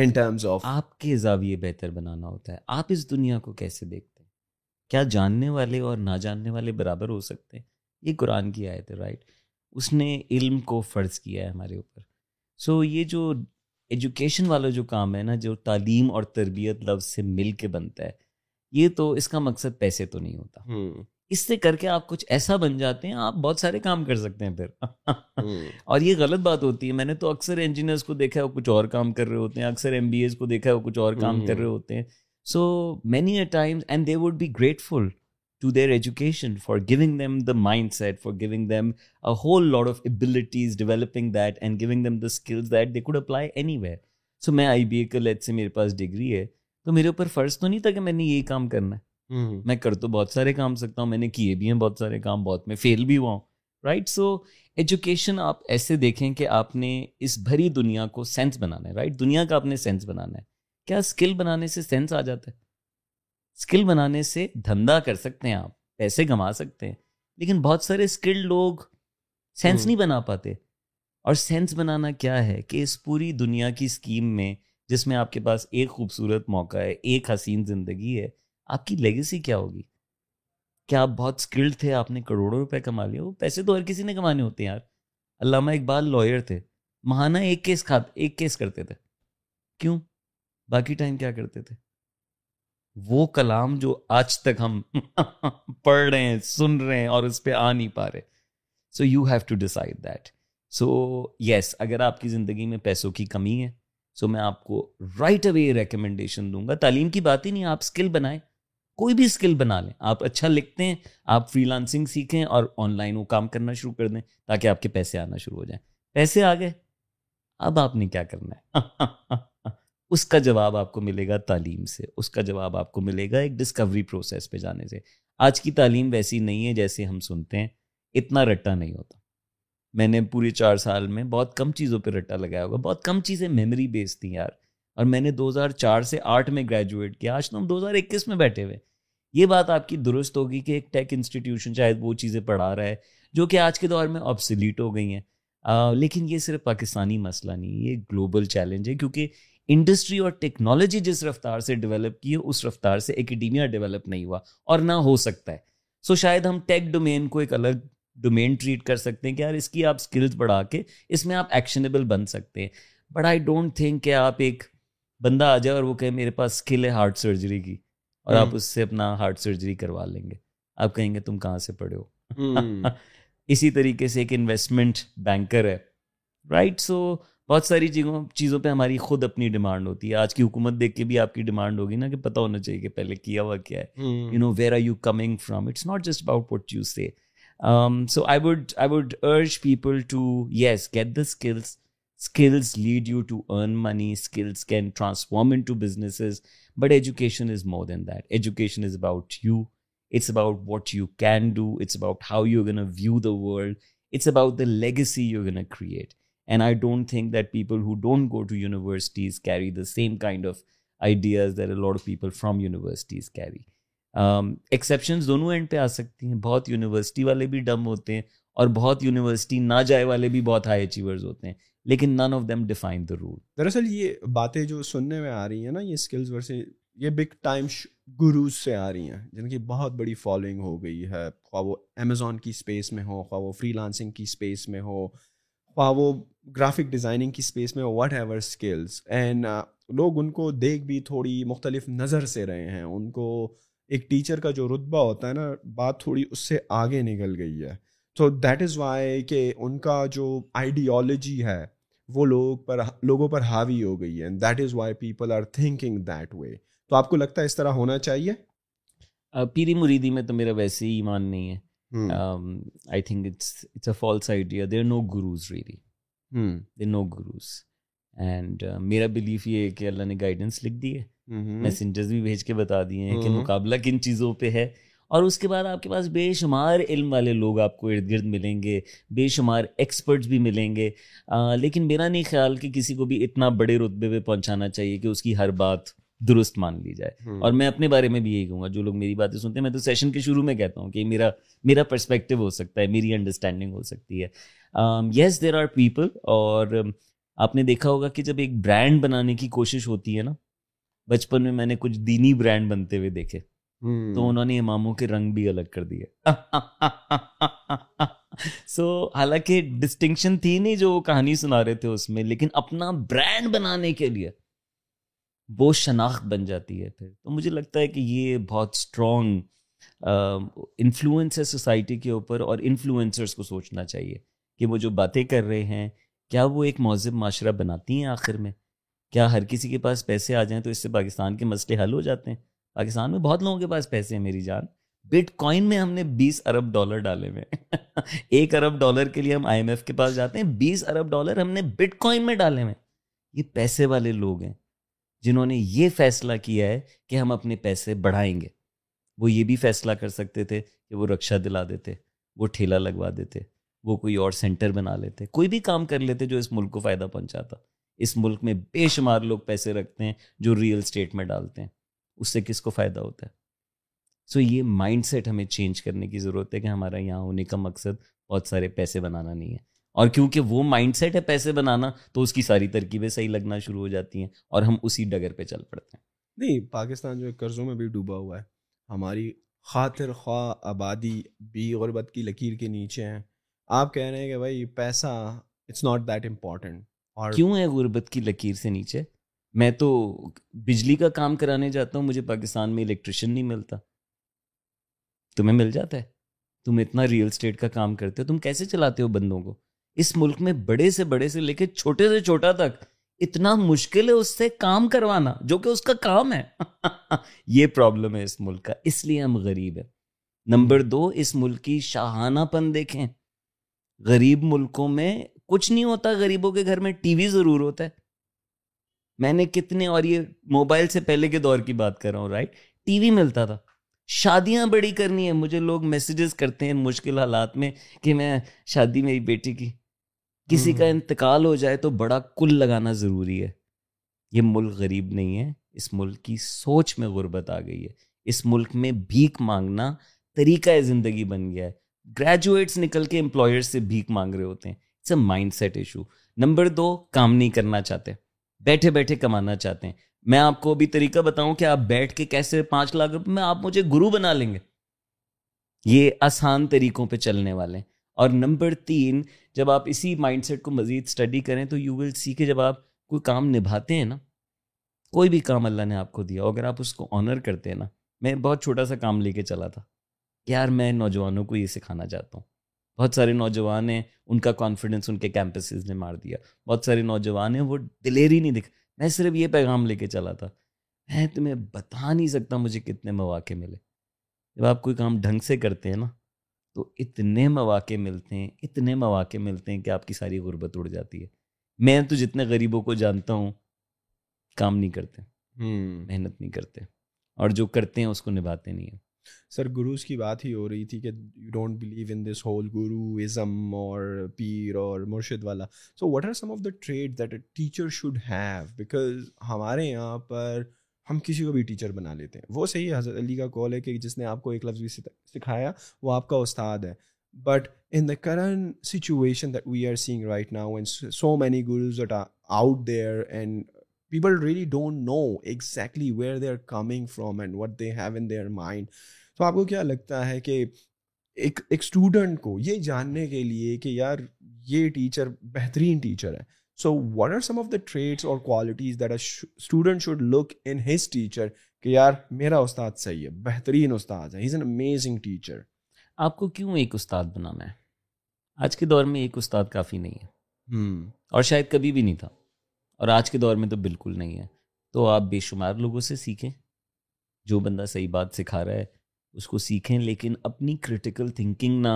ان ٹرمز آف آپ کے زاویے بہتر بنانا ہوتا ہے آپ اس دنیا کو کیسے دیکھتے ہیں کیا جاننے والے اور نہ جاننے والے برابر ہو سکتے ہیں یہ قرآن کی آیت ہے رائٹ اس نے علم کو فرض کیا ہے ہمارے اوپر سو یہ جو ایجوکیشن والا جو کام ہے نا جو تعلیم اور تربیت لفظ سے مل کے بنتا ہے یہ تو اس کا مقصد پیسے تو نہیں ہوتا اس سے کر کے آپ کچھ ایسا بن جاتے ہیں آپ بہت سارے کام کر سکتے ہیں پھر اور یہ غلط بات ہوتی ہے میں نے تو اکثر انجینئرس کو دیکھا ہے وہ کچھ اور کام کر رہے ہوتے ہیں اکثر ایم بی ایز کو دیکھا ہے وہ کچھ اور کام کر رہے ہوتے ہیں so many a times and they would be grateful to their education for giving them the mindset for giving them a whole lot of abilities developing that and giving them the skills that they could apply anywhere so میں I B A کے late سے میرے پاس degree ہے تو میرے اوپر فرض تو نہیں تھا کہ میں نے یہی کام کرنا ہے Mm-hmm. میں کر تو بہت سارے کام سکتا ہوں میں نے کیے بھی ہیں بہت سارے کام بہت میں فیل بھی ہوا ہوں رائٹ سو ایجوکیشن آپ ایسے دیکھیں کہ آپ نے اس بھری دنیا کو سینس بنانا ہے رائٹ دنیا کا آپ نے سینس بنانا ہے کیا اسکل بنانے سے سینس آ جاتا ہے اسکل بنانے سے دھندا کر سکتے ہیں آپ پیسے کما سکتے ہیں لیکن بہت سارے اسکلڈ لوگ سینس mm-hmm. نہیں بنا پاتے اور سینس بنانا کیا ہے کہ اس پوری دنیا کی اسکیم میں جس میں آپ کے پاس ایک خوبصورت موقع ہے ایک حسین زندگی ہے آپ کی لیگیسی کیا ہوگی کیا آپ بہت اسکلڈ تھے آپ نے کروڑوں روپے کما لیے وہ پیسے تو ہر کسی نے کمانے ہوتے ہیں یار علامہ اقبال لائر تھے مہانا ایک کیس ایک کیس کرتے تھے کیوں باقی ٹائم کیا کرتے تھے وہ کلام جو آج تک ہم پڑھ رہے ہیں سن رہے ہیں اور اس پہ آ نہیں پا رہے so you have to decide that so yes اگر آپ کی زندگی میں پیسوں کی کمی ہے سو میں آپ کو رائٹ اوے ریکمنڈیشن ریکمینڈیشن دوں گا تعلیم کی بات ہی نہیں آپ اسکل بنائیں کوئی بھی اسکل بنا لیں آپ اچھا لکھتے ہیں آپ فری لانسنگ سیکھیں اور آن لائن وہ کام کرنا شروع کر دیں تاکہ آپ کے پیسے آنا شروع ہو جائیں پیسے آ گئے اب آپ نے کیا کرنا ہے اس کا جواب آپ کو ملے گا تعلیم سے اس کا جواب آپ کو ملے گا ایک ڈسکوری پروسیس پہ جانے سے آج کی تعلیم ویسی نہیں ہے جیسے ہم سنتے ہیں اتنا رٹا نہیں ہوتا میں نے پورے چار سال میں بہت کم چیزوں پہ رٹا لگایا ہوگا بہت کم چیزیں میموری بیس تھیں یار اور میں نے دو ہزار چار سے آٹھ میں گریجویٹ کیا آج تو ہم دو ہزار اکیس میں بیٹھے ہوئے یہ بات آپ کی درست ہوگی کہ ایک ٹیک انسٹیٹیوشن شاید وہ چیزیں پڑھا رہا ہے جو کہ آج کے دور میں آپ سلیٹ ہو گئی ہیں لیکن یہ صرف پاکستانی مسئلہ نہیں یہ گلوبل چیلنج ہے کیونکہ انڈسٹری اور ٹیکنالوجی جس رفتار سے ڈیولپ کی ہے اس رفتار سے اکیڈیمیا ڈیولپ نہیں ہوا اور نہ ہو سکتا ہے سو شاید ہم ٹیک ڈومین کو ایک الگ ڈومین ٹریٹ کر سکتے ہیں کہ یار اس کی آپ اسکلز بڑھا کے اس میں آپ ایکشنیبل بن سکتے ہیں بٹ آئی ڈونٹ تھنک کہ آپ ایک بندہ آ جائے اور وہ کہے میرے پاس اسکل ہے ہارٹ سرجری کی اور آپ اس سے اپنا ہارٹ سرجری کروا لیں گے آپ کہیں گے تم کہاں سے پڑھے ہو اسی طریقے سے ایک انویسٹمنٹ بینکر ہے رائٹ سو بہت ساری چیزوں چیزوں پہ ہماری خود اپنی ڈیمانڈ ہوتی ہے آج کی حکومت دیکھ کے بھی آپ کی ڈیمانڈ ہوگی نا کہ پتا ہونا چاہیے کہ پہلے کیا ہوا کیا ہے you know where are you coming from it's not just about what you say so I I would would urge people to yes get the skills skills lead you to earn money skills can transform into businesses but education is more than that education is about you it's about what you can do it's about how you gonna view the world it's about the legacy you gonna create and I don't think that people who don't go to universities carry the same kind of ideas there a lot people from universities carry exceptions دونوں and پہ آ سکتی ہیں بہت university والے بھی dim ہوتے ہیں اور بہت یونیورسٹی نہ جائے والے بھی بہت ہائی اچیورز ہوتے ہیں لیکن none of them define the role دراصل یہ باتیں جو سننے میں آ رہی ہیں نا یہ اسکلز ورسے یہ بگ ٹائم گروز سے آ رہی ہیں جن کی بہت بڑی فالوئنگ ہو گئی ہے خواہ وہ امیزون کی اسپیس میں ہو خواہ وہ فری لانسنگ کی اسپیس میں ہو خواہ وہ گرافک ڈیزائننگ کی اسپیس میں ہو وٹ ایور اسکلز اینڈ لوگ ان کو دیکھ بھی تھوڑی مختلف نظر سے رہے ہیں ان کو ایک ٹیچر کا جو رتبہ ہوتا ہے نا بات تھوڑی اس سے آگے نکل گئی ہے تو دیٹ از وائی کہ ان کا جو آئیڈیالوجی ہے وہ لوگ پر لوگوں پر حاوی ہو گئی ہے and that is why people are thinking that way تو آپ کو لگتا ہے اس طرح ہونا چاہیے پیری مریدی میں تو میرا ویسے ہی ایمان نہیں ہے I think it's it's a false idea there no gurus really there no gurus and میرا بلیف یہ ہے کہ اللہ نے گائیڈنس لکھ دی ہے میسنجرز بھی بھیج کے بتا دیے ہیں کہ مقابلہ کن چیزوں پہ ہے اور اس کے بعد آپ کے پاس بے شمار علم والے لوگ آپ کو ارد گرد ملیں گے بے شمار ایکسپرٹس بھی ملیں گے آ, لیکن میرا نہیں خیال کہ کسی کو بھی اتنا بڑے رتبے پہ پہنچانا چاہیے کہ اس کی ہر بات درست مان لی جائے اور میں اپنے بارے میں بھی یہی کہوں گا جو لوگ میری باتیں سنتے ہیں میں تو سیشن کے شروع میں کہتا ہوں کہ میرا میرا پرسپیکٹو ہو سکتا ہے میری انڈرسٹینڈنگ ہو سکتی ہے یس دیر آر پیپل اور آپ نے دیکھا ہوگا کہ جب ایک برانڈ بنانے کی کوشش ہوتی ہے نا بچپن میں میں نے کچھ دینی برانڈ بنتے ہوئے دیکھے تو hmm. انہوں نے اماموں کے رنگ بھی الگ کر دیے سو حالانکہ ڈسٹنکشن تھی نہیں جو وہ کہانی سنا رہے تھے اس میں لیکن اپنا برانڈ بنانے کے لیے وہ شناخت بن جاتی ہے پھر تو مجھے لگتا ہے کہ یہ بہت اسٹرانگ انفلوئنس ہے سوسائٹی کے اوپر اور انفلوئنسرس کو سوچنا چاہیے کہ وہ جو باتیں کر رہے ہیں کیا وہ ایک مہذب معاشرہ بناتی ہیں آخر میں کیا ہر کسی کے پاس پیسے آ جائیں تو اس سے پاکستان کے مسئلے حل ہو جاتے ہیں پاکستان میں بہت لوگوں کے پاس پیسے ہیں میری جان بٹ کوائن میں ہم نے بیس ارب ڈالر ڈالے ہوئے ایک ارب ڈالر کے لیے ہم آئی ایم ایف کے پاس جاتے ہیں بیس ارب ڈالر ہم نے بٹ کوائن میں ڈالے ہوئے یہ پیسے والے لوگ ہیں جنہوں نے یہ فیصلہ کیا ہے کہ ہم اپنے پیسے بڑھائیں گے وہ یہ بھی فیصلہ کر سکتے تھے کہ وہ رکشا دلا دیتے وہ ٹھیلا لگوا دیتے وہ کوئی اور سینٹر بنا لیتے کوئی بھی کام کر لیتے جو اس ملک کو فائدہ پہنچاتا اس ملک میں بے شمار لوگ پیسے رکھتے ہیں جو ریئل اسٹیٹ میں ڈالتے ہیں اس سے کس کو فائدہ ہوتا ہے سو یہ مائنڈ سیٹ ہمیں چینج کرنے کی ضرورت ہے کہ ہمارا یہاں ہونے کا مقصد بہت سارے پیسے بنانا نہیں ہے اور کیونکہ وہ مائنڈ سیٹ ہے پیسے بنانا تو اس کی ساری ترکیبیں صحیح لگنا شروع ہو جاتی ہیں اور ہم اسی ڈگر پہ چل پڑتے ہیں نہیں پاکستان جو ہے قرضوں میں بھی ڈوبا ہوا ہے ہماری خاطر خواہ آبادی بھی غربت کی لکیر کے نیچے ہیں آپ کہہ رہے ہیں کہ بھائی پیسہ اٹس ناٹ دیٹ امپورٹنٹ اور کیوں ہے غربت کی لکیر سے نیچے میں تو بجلی کا کام کرانے جاتا ہوں مجھے پاکستان میں الیکٹریشن نہیں ملتا تمہیں مل جاتا ہے تم اتنا ریئل اسٹیٹ کا کام کرتے ہو تم کیسے چلاتے ہو بندوں کو اس ملک میں بڑے سے بڑے سے لے کے چھوٹے سے چھوٹا تک اتنا مشکل ہے اس سے کام کروانا جو کہ اس کا کام ہے یہ پرابلم ہے اس ملک کا اس لیے ہم غریب ہیں نمبر دو اس ملک کی شاہانہ پن دیکھیں غریب ملکوں میں کچھ نہیں ہوتا غریبوں کے گھر میں ٹی وی ضرور ہوتا ہے میں نے کتنے اور یہ موبائل سے پہلے کے دور کی بات کر رہا ہوں رائٹ ٹی وی ملتا تھا شادیاں بڑی کرنی ہے مجھے لوگ میسیجز کرتے ہیں مشکل حالات میں کہ میں شادی میری بیٹی کی کسی کا انتقال ہو جائے تو بڑا کل لگانا ضروری ہے یہ ملک غریب نہیں ہے اس ملک کی سوچ میں غربت آ گئی ہے اس ملک میں بھیک مانگنا طریقہ زندگی بن گیا ہے گریجویٹس نکل کے امپلائر سے بھیک مانگ رہے ہوتے ہیں it's a mindset issue number دو کام نہیں کرنا چاہتے بیٹھے بیٹھے کمانا چاہتے ہیں میں آپ کو ابھی طریقہ بتاؤں کہ آپ بیٹھ کے کیسے پانچ لاکھ روپے میں آپ مجھے گرو بنا لیں گے یہ آسان طریقوں پہ چلنے والے ہیں اور نمبر تین جب آپ اسی مائنڈ سیٹ کو مزید اسٹڈی کریں تو یو ول سی کہ جب آپ کوئی کام نبھاتے ہیں نا کوئی بھی کام اللہ نے آپ کو دیا اگر آپ اس کو آنر کرتے ہیں نا میں بہت چھوٹا سا کام لے کے چلا تھا کہ یار میں نوجوانوں کو یہ سکھانا چاہتا ہوں بہت سارے نوجوان ہیں ان کا کانفیڈنس ان کے کیمپسز نے مار دیا بہت سارے نوجوان ہیں وہ دلیری نہیں دکھ میں صرف یہ پیغام لے کے چلا تھا میں تمہیں بتا نہیں سکتا مجھے کتنے مواقع ملے جب آپ کوئی کام ڈھنگ سے کرتے ہیں نا تو اتنے مواقع ملتے ہیں اتنے مواقع ملتے ہیں کہ آپ کی ساری غربت اڑ جاتی ہے میں تو جتنے غریبوں کو جانتا ہوں کام نہیں کرتے محنت نہیں کرتے اور جو کرتے ہیں اس کو نبھاتے نہیں ہیں سر گروز کی بات ہی ہو رہی تھی کہ you don't believe in this whole guruism اور پیر اور مرشد والا so what are some of the traits that a teacher should have because ہمارے یہاں پر ہم کسی کو بھی ٹیچر بنا لیتے ہیں وہ صحیح ہے حضرت علی کا کال ہے کہ جس نے آپ کو ایک لفظ بھی سکھایا وہ آپ کا استاد ہے but in the current situation that we are seeing right now and so many gurus out there and people really don't know exactly where they are coming from and what they have in their mind تو آپ کو کیا لگتا ہے کہ ایک ایک student کو یہ جاننے کے لیے کہ یار یہ ٹیچر بہترین ٹیچر ہے so what are some of the traits اور qualities that student should look in his teacher کہ یار میرا استاد صحیح ہے بہترین استاد ہے از این امیزنگ ٹیچر آپ کو کیوں ایک استاد بنانا ہے آج کے دور میں ایک استاد کافی نہیں ہے اور شاید کبھی بھی نہیں تھا اور آج کے دور میں تو بالکل نہیں ہے تو آپ بے شمار لوگوں سے سیکھیں جو بندہ صحیح بات سکھا رہا ہے اس کو سیکھیں لیکن اپنی کریٹیکل تھنکنگ نہ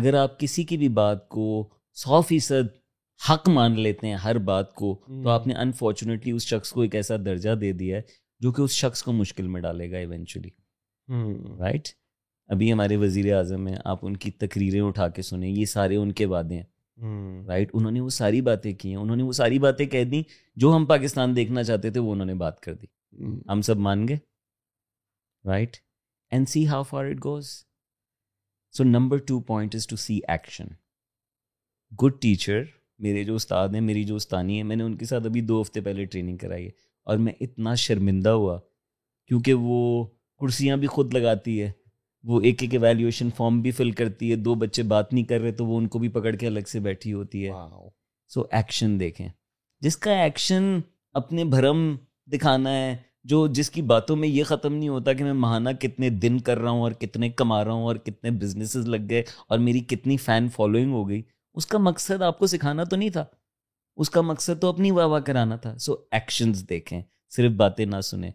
اگر آپ کسی کی بھی بات کو سو فیصد حق مان لیتے ہیں ہر بات کو تو آپ نے انفارچونیٹلی اس شخص کو ایک ایسا درجہ دے دیا ہے جو کہ اس شخص کو مشکل میں ڈالے گا ایونچولی رائٹ ابھی ہمارے وزیر اعظم ہیں آپ ان کی تقریریں اٹھا کے سنیں یہ سارے ان کے وعدے ہیں رائٹ انہوں نے وہ ساری باتیں کی ہیں انہوں نے وہ ساری باتیں کہہ دیں جو ہم پاکستان دیکھنا چاہتے تھے وہ انہوں نے بات کر دی ہم سب مان گئے right and see how far it goes so number two point is to see action good teacher میرے جو استاد ہیں میری جو استانی ہے میں نے ان کے ساتھ ابھی دو ہفتے پہلے ٹریننگ کرائی ہے اور میں اتنا شرمندہ ہوا کیونکہ وہ کرسیاں بھی خود لگاتی ہے وہ ایک ایک ایویلیویشن فارم بھی فل کرتی ہے دو بچے بات نہیں کر رہے تو وہ ان کو بھی پکڑ کے الگ سے بیٹھی ہوتی ہے سو ایکشن دیکھیں جس کا ایکشن اپنے بھرم دکھانا ہے جو جس کی باتوں میں یہ ختم نہیں ہوتا کہ میں ماہانہ کتنے دن کر رہا ہوں اور کتنے کما رہا ہوں اور کتنے بزنسز لگ گئے اور میری کتنی فین فالوئنگ ہو گئی اس کا مقصد آپ کو سکھانا تو نہیں تھا اس کا مقصد تو اپنی واہ واہ کرانا تھا سو ایکشنز دیکھیں صرف باتیں نہ سنیں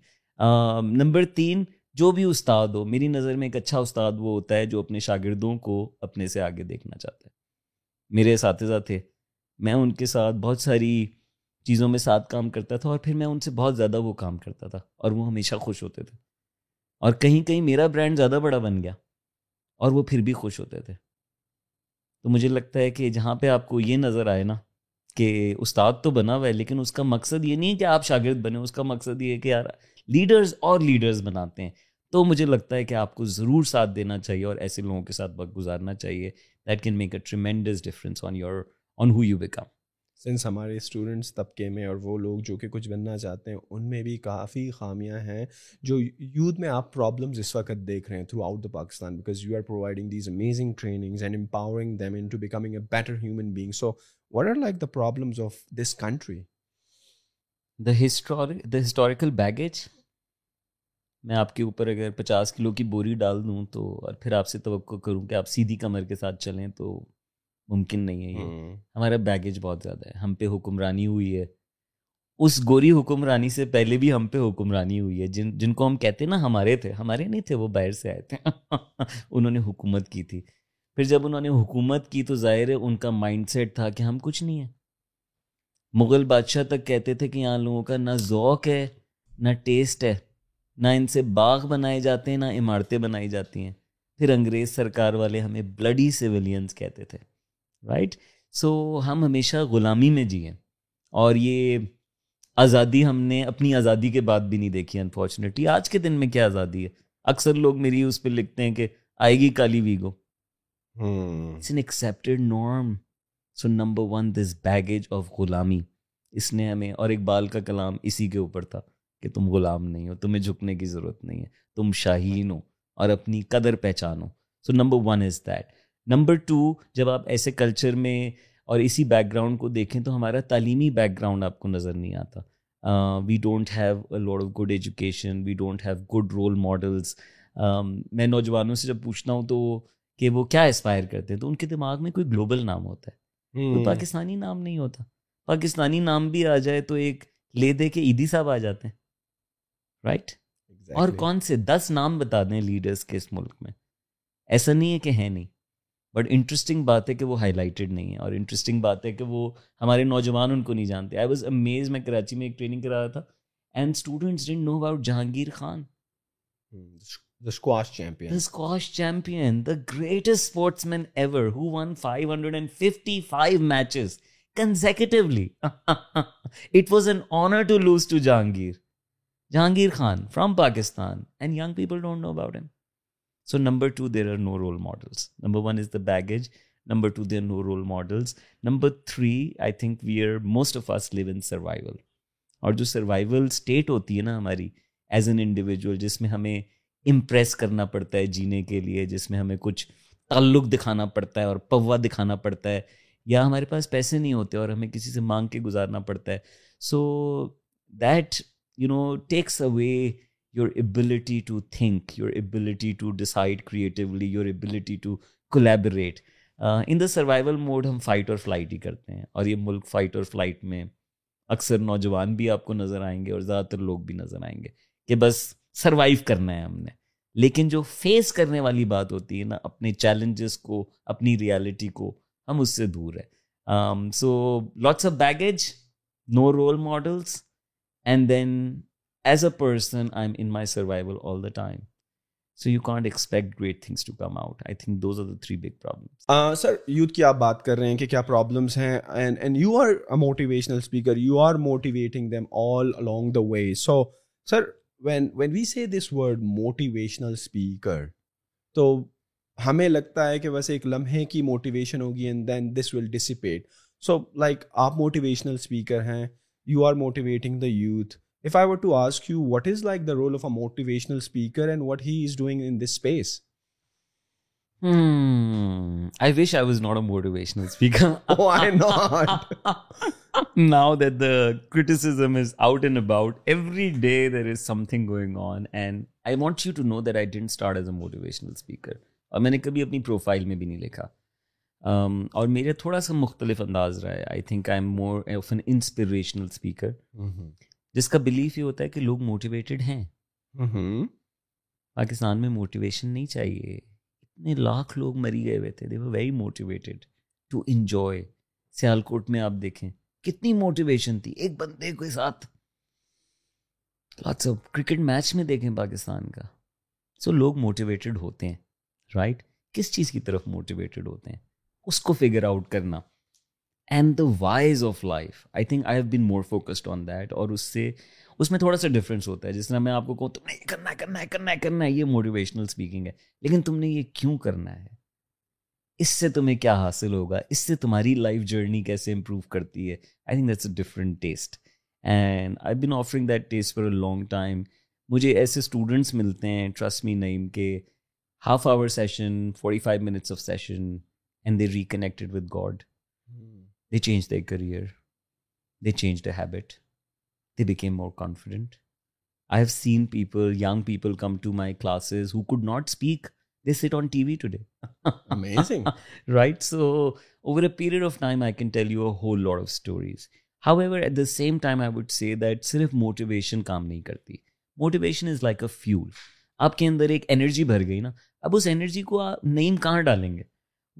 نمبر تین جو بھی استاد ہو میری نظر میں ایک اچھا استاد وہ ہوتا ہے جو اپنے شاگردوں کو اپنے سے آگے دیکھنا چاہتا ہے میرے اساتذہ تھے میں ان کے ساتھ بہت ساری چیزوں میں ساتھ کام کرتا تھا اور پھر میں ان سے بہت زیادہ وہ کام کرتا تھا اور وہ ہمیشہ خوش ہوتے تھے اور کہیں کہیں میرا برانڈ زیادہ بڑا بن گیا اور وہ پھر بھی خوش ہوتے تھے تو مجھے لگتا ہے کہ جہاں پہ آپ کو یہ نظر آئے نا کہ استاد تو بنا ہوا ہے لیکن اس کا مقصد یہ نہیں ہے کہ آپ شاگرد بنے اس کا مقصد یہ ہے کہ یار لیڈرز اور لیڈرز بناتے ہیں تو مجھے لگتا ہے کہ آپ کو ضرور ساتھ دینا چاہیے اور ایسے لوگوں کے ساتھ وقت گزارنا چاہیے that can make a tremendous difference on your on who you become since ہمارے اسٹوڈنٹس طبقے میں اور وہ لوگ جو کہ کچھ بننا چاہتے ہیں ان میں بھی کافی خامیاں ہیں جو یوتھ میں آپ پرابلمز اس وقت دیکھ رہے ہیں throughout the Pakistan because you are providing these amazing trainings and empowering them into becoming a better human being so what are like the problems of this country the history the historical baggage میں آپ کے اوپر اگر پچاس کلو کی بوری ڈال دوں تو اور پھر آپ سے توقع کروں کہ آپ سیدھی کمر کے ساتھ چلیں تو ممکن نہیں ہے یہ ہمارا بیگیج بہت زیادہ ہے ہم پہ حکمرانی ہوئی ہے اس گوری حکمرانی سے پہلے بھی ہم پہ حکمرانی ہوئی ہے جن جن کو ہم کہتے نا ہمارے تھے ہمارے نہیں تھے وہ باہر سے آئے تھے انہوں نے حکومت کی تھی پھر جب انہوں نے حکومت کی تو ظاہر ہے ان کا مائنڈ سیٹ تھا کہ ہم کچھ نہیں ہیں مغل بادشاہ تک کہتے تھے کہ یہاں لوگوں کا نہ ذوق ہے نہ ٹیسٹ ہے نہ ان سے باغ بنائے جاتے ہیں نہ عمارتیں بنائی جاتی ہیں پھر انگریز سرکار والے ہمیں بلڈی سویلینس کہتے تھے رائٹ سو ہم ہمیشہ غلامی میں جیے اور یہ آزادی ہم نے اپنی آزادی کے بعد بھی نہیں دیکھی انفارچونیٹلی آج کے دن میں کیا آزادی ہے اکثر لوگ میری اس پہ لکھتے ہیں کہ آئے گی کالی accepted norm so number one this baggage of غلامی اس نے ہمیں اور اقبال کا کلام اسی کے اوپر تھا کہ تم غلام نہیں ہو تمہیں جھکنے کی ضرورت نہیں ہے تم شاہین ہو اور اپنی قدر پہچانو so number one is that number two جب آپ ایسے کلچر میں اور اسی بیک گراؤنڈ کو دیکھیں تو ہمارا تعلیمی بیک گراؤنڈ آپ کو نظر نہیں آتا we don't have a lot of good education we don't have good role models میں نوجوانوں سے جب پوچھتا ہوں تو کہ وہ کیا اسپائر کرتے ہیں تو ان کے دماغ میں کوئی گلوبل نام ہوتا ہے تو پاکستانی نام نہیں ہوتا پاکستانی نام بھی آ جائے تو ایک لے دے کے عیدی صاحب آ جاتے ہیں رائٹ exactly. اور کون سے دس نام بتا دیں لیڈرس کے اس ملک میں ایسا نہیں ہے کہ ہے نہیں بٹ انٹرسٹنگ بات ہے کہ وہ ہائی لائٹڈ نہیں ہے اور انٹرسٹنگ بات ہے کہ وہ ہمارے نوجوان ان کو نہیں جانتے آئی واز امیز میں کراچی میں ایک ٹریننگ کرا رہا تھا and students don't know about Jahangir Khan جو سروائول اسٹیٹ ہوتی ہے نا ہماری ایز این انڈیویجل جس میں ہمیں امپریس کرنا پڑتا ہے جینے کے لیے جس میں ہمیں کچھ تعلق دکھانا پڑتا ہے اور پوا دکھانا پڑتا ہے یا ہمارے پاس پیسے نہیں ہوتے اور ہمیں کسی سے مانگ کے گزارنا پڑتا ہے so that you know takes away your ability to think your ability to decide creatively your ability to collaborate in the survival mode ہم فائٹ اور فلائٹ ہی کرتے ہیں اور یہ ملک فائٹ اور فلائٹ میں اکثر نوجوان بھی آپ کو نظر آئیں گے اور زیادہ تر لوگ بھی نظر آئیں گے کہ بس سروائیو کرنا ہے ہم نے لیکن جو فیس کرنے والی بات ہوتی ہے نا اپنے چیلنجز کو اپنی ریالٹی کو ہم اس سے دور ہے so lots of baggage no role models and then as a person I am in my survival all the time so you can't expect great things to come out I think those are the three big problem sir youth کی آپ بات کر رہے ہیں کہ کیا problems ہیں and and you are a motivational speaker you are motivating them all along the way so sir when when we say this word motivational speaker تو ہمیں لگتا ہے کہ بس ایک لمحے کی موٹیویشن ہوگی and then this will dissipate so like آپ موٹیویشنل اسپیکر ہیں you are motivating the youth if I want to ask you what is like the role of a motivational speaker and what he is doing in this space میں نے کبھی اپنی profile میں بھی نہیں لکھا اور میرا تھوڑا سا مختلف انداز رہا ہے I think I am more inspirational speaker جس کا بلیف یہ ہوتا ہے کہ لوگ موٹیویٹیڈ ہیں پاکستان میں موٹیویشن نہیں چاہیے لاکھ لوگ مری گئے ہوئے تھے very motivated to enjoy Sialkot میں آپ دیکھیں کتنی موٹیویشن تھی ایک بندے کے ساتھ لاٹس آف کرکٹ میچ میں دیکھیں پاکستان کا سو لوگ موٹیویٹیڈ ہوتے ہیں رائٹ کس چیز کی طرف موٹیویٹیڈ ہوتے ہیں اس کو فگر آؤٹ کرنا and the whys of life I think I have been more focused on that اور اس سے اس میں تھوڑا سا ڈفرینس ہوتا ہے جس طرح میں آپ کو کہوں تم نے یہ کرنا ہے کرنا ہے کرنا ہے کرنا ہے یہ موٹیویشنل اسپیکنگ ہے لیکن تم نے یہ کیوں کرنا ہے اس سے تمہیں کیا حاصل ہوگا اس سے تمہاری لائف جرنی کیسے امپروو کرتی ہے I think that's a different test and I been offering that test for a long time مجھے ایسے اسٹوڈنٹس ملتے ہیں ٹرسٹ می نعیم کے half hour session forty five minutes of session and they reconnected with God they change their career they change the habit they became more confident I have seen people young people come to my classes who could not speak they set on T V today right so over a period of time I can tell you a whole lot of stories however at the same time I would say that صرف motivation کام نہیں کرتی motivation is like a fuel آپ کے اندر ایک energy بھر گئی نا اب اس انرجی کو آپ نیم کہاں ڈالیں گے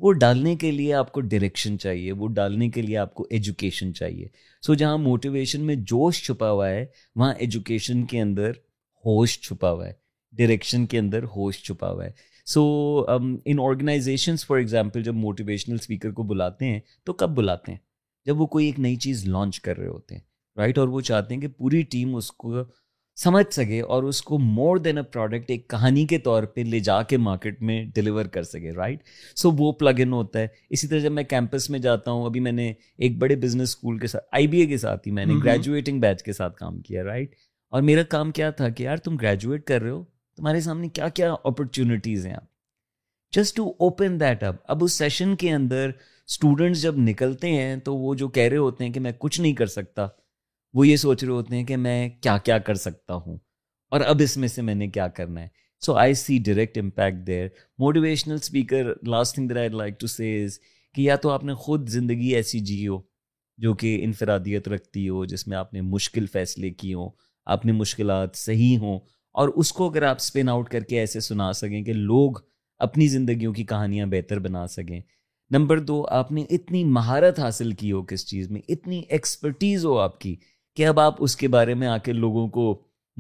وہ ڈالنے کے لیے آپ کو ڈائریکشن چاہیے وہ ڈالنے کے لیے آپ کو ایجوکیشن چاہیے سو جہاں موٹیویشن میں جوش چھپا ہوا ہے وہاں ایجوکیشن کے اندر ہوش چھپا ہوا ہے ڈائریکشن کے اندر ہوش چھپا ہوا ہے so in organisations for example جب موٹیویشنل اسپیکر کو بلاتے ہیں تو کب بلاتے ہیں جب وہ کوئی ایک نئی چیز لانچ کر رہے ہوتے ہیں رائٹ اور وہ چاہتے ہیں کہ پوری ٹیم اس کو سمجھ سکے اور اس کو مور دین اے پروڈکٹ ایک کہانی کے طور پہ لے جا کے مارکیٹ میں ڈلیور کر سکے رائٹ سو وہ پلگ ان ہوتا ہے اسی طرح جب میں کیمپس میں جاتا ہوں ابھی میں نے ایک بڑے بزنس اسکول کے ساتھ آئی بی اے کے ساتھ ہی میں نے گریجویٹنگ بیچ کے ساتھ کام کیا رائٹ اور میرا کام کیا تھا کہ یار تم گریجویٹ کر رہے ہو تمہارے سامنے کیا کیا اپرچونیٹیز ہیں آپ just to open that up اب اس سیشن کے اندر اسٹوڈنٹس جب نکلتے ہیں تو وہ جو کہہ رہے ہوتے ہیں کہ میں کچھ نہیں کر سکتا وہ یہ سوچ رہے ہوتے ہیں کہ میں کیا کیا کر سکتا ہوں اور اب اس میں سے میں نے کیا کرنا ہے so I see direct impact there motivational speaker last thing there I like to says is کہ یا تو آپ نے خود زندگی ایسی جی ہو جو کہ انفرادیت رکھتی ہو جس میں آپ نے مشکل فیصلے کی ہوں آپ نے مشکلات صحیح ہوں اور اس کو اگر آپ اسپن آؤٹ کر کے ایسے سنا سکیں کہ لوگ اپنی زندگیوں کی کہانیاں بہتر بنا سکیں نمبر دو آپ نے اتنی مہارت حاصل کی ہو کس چیز میں اتنی ایکسپرٹیز ہو آپ کی کہ اب آپ اس کے بارے میں آ کے لوگوں کو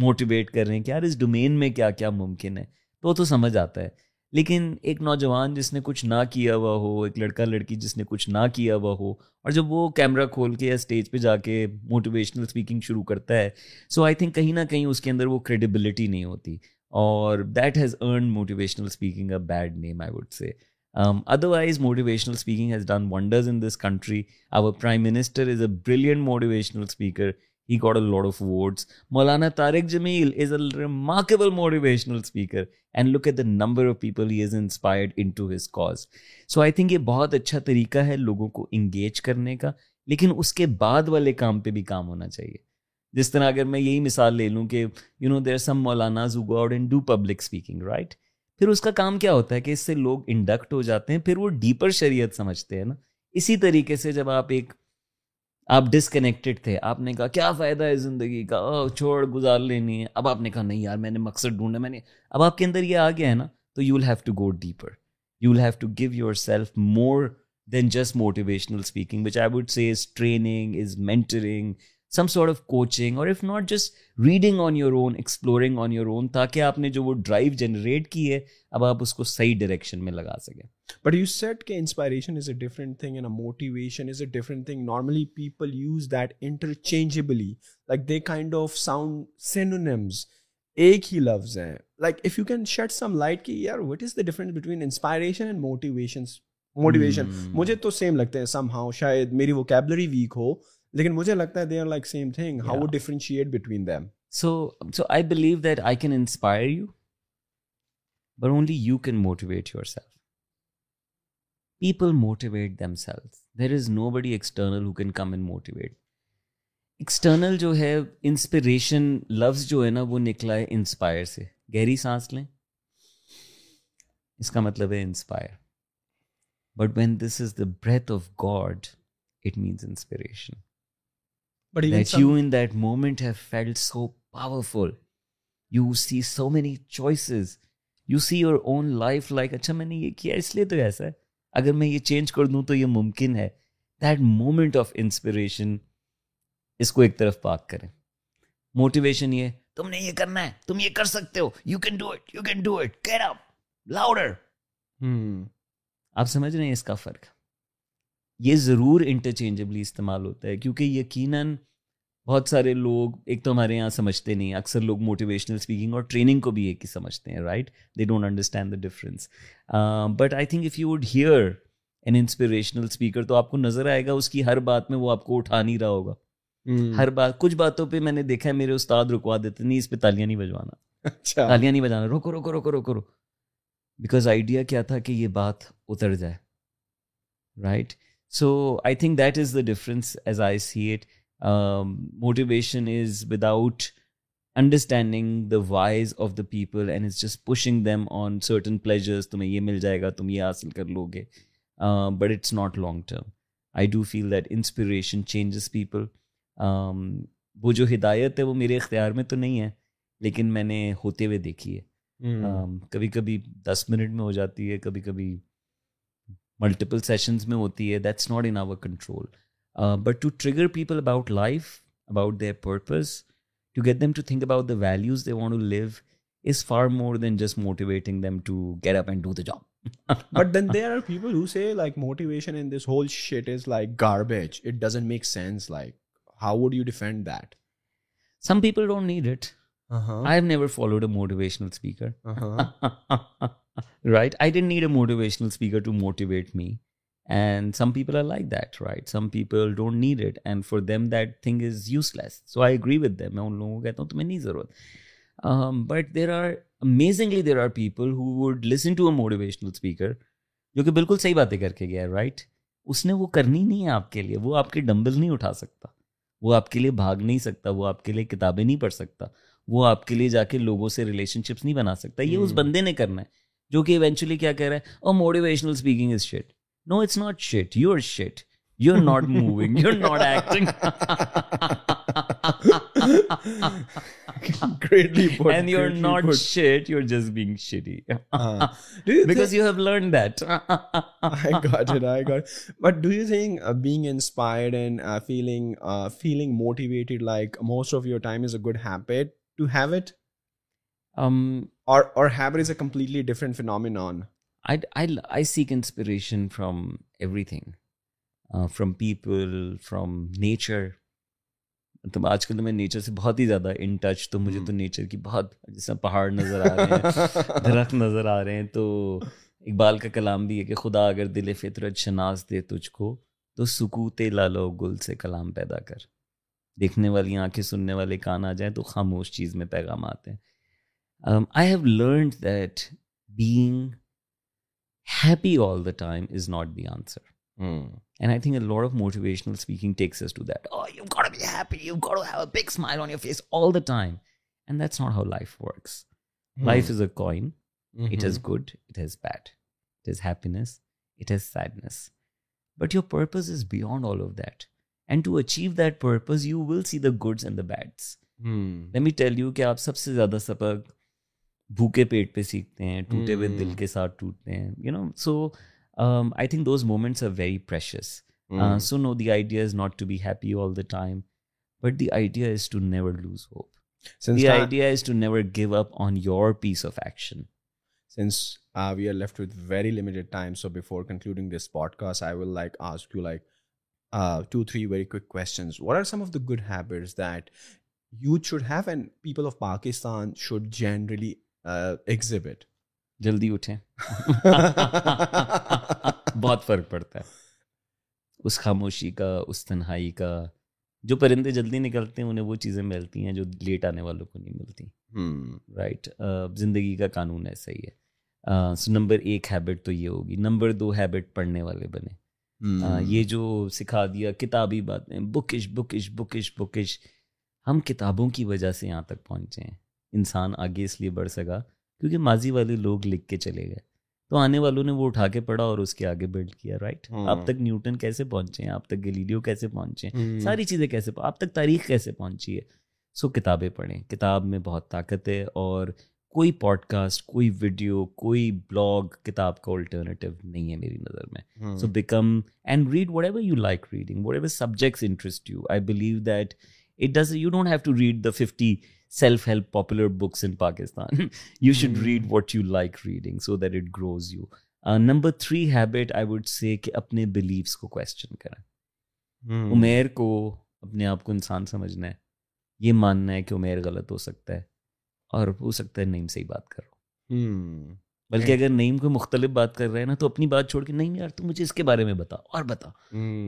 موٹیویٹ کر رہے ہیں کہ یار اس ڈومین میں کیا کیا ممکن ہے تو وہ تو سمجھ آتا ہے لیکن ایک نوجوان جس نے کچھ نہ کیا ہوا ہو ایک لڑکا لڑکی جس نے کچھ نہ کیا ہوا ہو اور جب وہ کیمرہ کھول کے یا اسٹیج پہ جا کے موٹیویشنل اسپیکنگ شروع کرتا ہے سو آئی تھنک کہیں نہ کہیں اس کے اندر وہ کریڈیبلٹی نہیں ہوتی اور that has earned motivational speaking a bad name I would say Um, otherwise, motivational speaking has done wonders in this country. Our Prime Minister is a brilliant motivational speaker. He got a lot of votes Maulana Tariq Jameel is a remarkable motivational speaker. And look at the number of people he has inspired into his cause. So I think think یہ بہت اچھا طریقہ ہے لوگوں کو engage کرنے کا لیکن اس کے بعد والے کام پہ بھی کام ہونا چاہیے جس طرح اگر میں یہی مثال لے لوں کہ you know there some maulana do public speaking right پھر اس کا کام کیا ہوتا ہے کہ اس سے لوگ انڈکٹ ہو جاتے ہیں پھر وہ ڈیپر شریعت سمجھتے ہیں نا اسی طریقے سے جب آپ ایک آپ ڈسکنیکٹڈ تھے آپ نے کہا کیا فائدہ ہے زندگی کا چھوڑ گزار لینی ہے اب آپ نے کہا نہیں یار میں نے مقصد ڈھونڈا میں نے اب آپ کے اندر یہ آ گیا ہے نا تو you you have have to to go deeper give yourself more than just motivational speaking which I say is is training mentoring some sort of coaching or if not just reading on your own exploring on your own تاکہ آپ نے جو وہ drive generate کی ہے اب آپ اس کو صحیح ڈائریکشن میں لگا سکیں بٹ یو سیٹ کہ inspiration is a different thing and a motivation is a different thing normally people use that interchangeably like they kind of sound synonyms ایک ہی لفظ ہیں like if you can shed some light کہ یار what is the difference between inspiration and motivation motivation مجھے تو same لگتے ہیں سم ہاؤ شاید میری وہ کیبلری ویک ہو لیکن مجھے لگتا ہے they are like same thing how would differentiate between them so so I believe that I can inspire you but only you can motivate yourself people motivate themselves there is nobody external who can come and motivate external جو ہے inspiration لفظ جو ہے نا وہ نکلا ہے inspire سے گہری سانس لیں اس کا مطلب ہے inspire but when this is the breath of God it means inspiration یہ چینج کر دوں تو یہ ممکن ہے اس کو ایک طرف پاک کریں موٹیویشن یہ تم نے یہ کرنا ہے تم یہ کر سکتے ہو you can do up louder آپ سمجھ رہے ہیں اس کا فرق یہ ضرور انٹرچینجبلی استعمال ہوتا ہے کیونکہ یقیناً بہت سارے لوگ ایک تو ہمارے یہاں سمجھتے نہیں اکثر لوگ موٹیویشنل اسپیکنگ اور ٹریننگ کو بھی ایک ہی سمجھتے ہیں right they don't understand the difference but I think if you would hear an inspirational speaker تو آپ کو نظر آئے گا اس کی ہر بات میں وہ آپ کو اٹھا نہیں رہا ہوگا ہر بات کچھ باتوں پہ میں نے دیکھا ہے میرے استاد رکوا دیتے نہیں اس پہ تالیاں نہیں بجوانا اچھا۔ تالیاں نہیں بجانا روکو روکو روکو روکو روکو بیکاز آئیڈیا کیا تھا کہ یہ بات اتر جائے right right? So I think that is the difference as I see it motivation is without understanding the whys of the people and is just pushing them on certain pleasures تمہیں یہ مل جائے گا تم یہ حاصل کر لو گے but it's not long term I do feel that inspiration changes people وہ جو ہدایت ہے وہ میرے اختیار میں تو نہیں ہے لیکن میں نے ہوتے ہوئے دیکھی ہے um, کبھی کبھی دس منٹ میں ہو جاتی ہے کبھی کبھی ملٹیپل سیشنز میں ہوتی ہے that's not in our control but to trigger people about life about their purpose to get them to think about the values they want to leave as far more than just motivating them to get up and do the job but then there are people who say like motivation in this whole shit is like garbage it doesn't make sense like how would you defend that some people don't need it I have never followed a motivational speaker right I didn't need a motivational speaker to motivate me and some people are like that right some people don't need it and for them that thing is useless so I agree with them میں ان لوگوں کو کہتا ہوں تمہیں نہیں ضرورت but there are amazingly there are people who would listen to a motivational speaker جو کہ بالکل صحیح باتیں کر کے گیا ہے رائٹ اس نے وہ کرنی نہیں ہے آپ کے لیے وہ آپ کے ڈمبل نہیں اٹھا سکتا وہ آپ کے لیے بھاگ نہیں سکتا وہ آپ کے لیے کتابیں نہیں پڑھ سکتا وہ آپ کے لیے جا کے لوگوں سے ریلیشن شپس نہیں بنا سکتا یہ hmm. اس بندے نے کرنا ہے جو کہ ایونچولی کیا کہہ رہے speaking is shit no it's not shit you are shit you are not moving but do you think motivated like most of your time is a good habit to have it from people from nature تو آج کل تو میں nature سے بہت ہی زیادہ in touch تو مجھے تو نیچر کی بہت جس طرح پہاڑ نظر آ رہے ہیں درخت نظر آ رہے ہیں تو اقبال کا کلام بھی ہے کہ خدا اگر دل فطرت شناز دے تجھ کو تو سکوت لالو گل سے کلام پیدا کر دیکھنے والی آنکھیں سننے والے کان آ جائیں تو خاموش چیز میں پیغام آتے ہیں I have learned that big happy time is not be answers sadness but your purpose is beyond that and to achieve that per good ends زیادہ سبق بھوکے پیٹ پہ سیکھتے ہیں ٹوٹے ہوئے دل کے ساتھ ٹوٹتے ہیں you know so I think those moments are very precious so no the idea is not to be happy all the time but the idea is to never lose hope the idea is to never give up on your piece of action since we are left with very limited time so before concluding this cast I will like ask you like two three very quick questions what are some of the good habits that youth should have and people of Pakistan should generally exhibit جلدی اٹھیں بہت فرق پڑتا ہے اس خاموشی کا اس تنہائی کا جو پرندے جلدی نکلتے ہیں انہیں وہ چیزیں ملتی ہیں جو لیٹ آنے والوں کو نہیں ملتی رائٹ زندگی کا قانون ایسا ہی ہے نمبر ایک ہیبٹ تو یہ ہوگی نمبر دو ہیبٹ پڑھنے والے بنے یہ جو سکھا دیا کتابی باتیں بکش بکش بکش بکش ہم کتابوں کی وجہ سے یہاں تک پہنچے ہیں انسان آگے اس لیے بڑھ سکا کیونکہ ماضی والے لوگ لکھ کے چلے گئے تو آنے والوں نے وہ اٹھا کے پڑھا اور اس کے آگے بلڈ کیا رائٹ ہاں۔ آپ تک نیوٹن کیسے پہنچے ہیں تک گلیڈیو کیسے پہنچے ہیں ساری چیزیں کیسے تک تاریخ کیسے پہنچی ہے سو کتابیں پڑھیں کتاب میں بہت طاقت ہے اور کوئی پوڈ کاسٹ کوئی ویڈیو کوئی بلاگ کتاب کا الٹرنیٹیو نہیں ہے میری نظر میں so become and read whatever you like reading whatever subjects interest you you I believe that it does don't have to read the fifty self help popular books in Pakistan you should read what you like reading so that it grows you number three habit I would say کہ اپنے believes کو question کریں عمیر کو اپنے آپ کو انسان سمجھنا ہے یہ ماننا ہے کہ عمیر غلط ہو سکتا ہے اور ہو سکتا ہے نعیم سے ہی بات کرو بلکہ اگر نعیم کو مختلف بات کر رہے ہیں نا تو اپنی بات چھوڑ کے نہیں یار تو مجھے اس کے بارے میں بتا اور بتا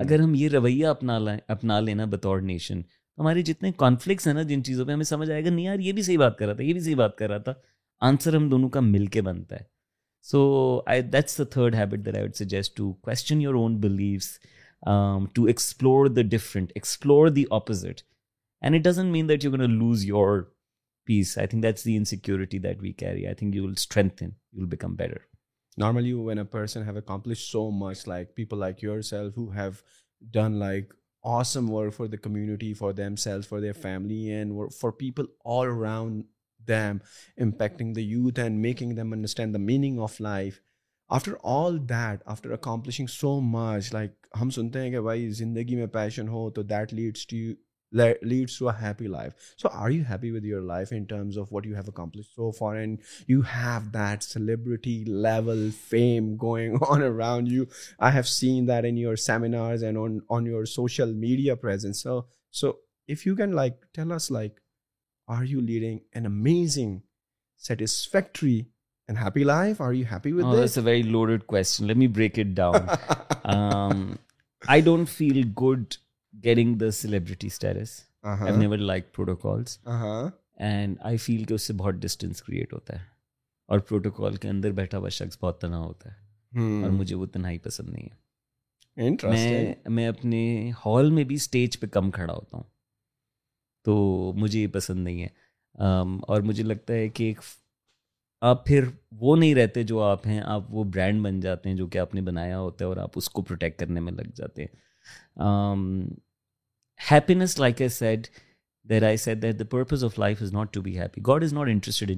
اگر ہم یہ رویہ اپنا لیں اپنا لینا بطور نیشن ہمارے جتنے کانفلکٹس ہیں نا جن چیزوں پہ ہمیں سمجھ آئے گا نہیں یار یہ بھی صحیح بات کر رہا تھا یہ بھی صحیح بات کر رہا تھا آنسر ہم دونوں کا مل کے بنتا ہے so I that's the third habit that I would suggest to question your own to explore the different explore the opposite and it doesn't mean that you can lose your peace I think that's the insecurity that we carry I think you will will become better normally when a person have accomplish so much like like people yourself who have done like awesome work for the community for themselves for their family and for people all around them impacting the youth and making them understand the meaning of life after all that after accomplishing so much like ہم سنتے ہیں کہ بھائی زندگی میں passion ہو تو that leads to leads to happy life so are you happy what you accomplish so and you have that celebrity level fame going on around you I have seen then on your social media tell us like are you leading an amazing satisfactory and happy life I don't feel good getting the celebrity status like protocols and I feel کہ اس سے بہت distance create ہوتا ہے اور protocol کے اندر بیٹھا ہوا شخص بہت تنہا ہوتا ہے hmm. اور مجھے وہ تنہائی پسند نہیں ہے میں اپنے ہال میں بھی اسٹیج پہ کم کھڑا ہوتا ہوں تو مجھے یہ پسند نہیں ہے um, اور مجھے لگتا ہے کہ ایک آپ پھر وہ نہیں رہتے جو آپ ہیں آپ وہ برانڈ بن جاتے ہیں جو کہ آپ نے بنایا ہوتا ہے اور آپ اس کو پروٹیکٹ کرنے میں لگ جاتے ہیں um, happiness like a said there I seeds of life is not to be happy God is not interest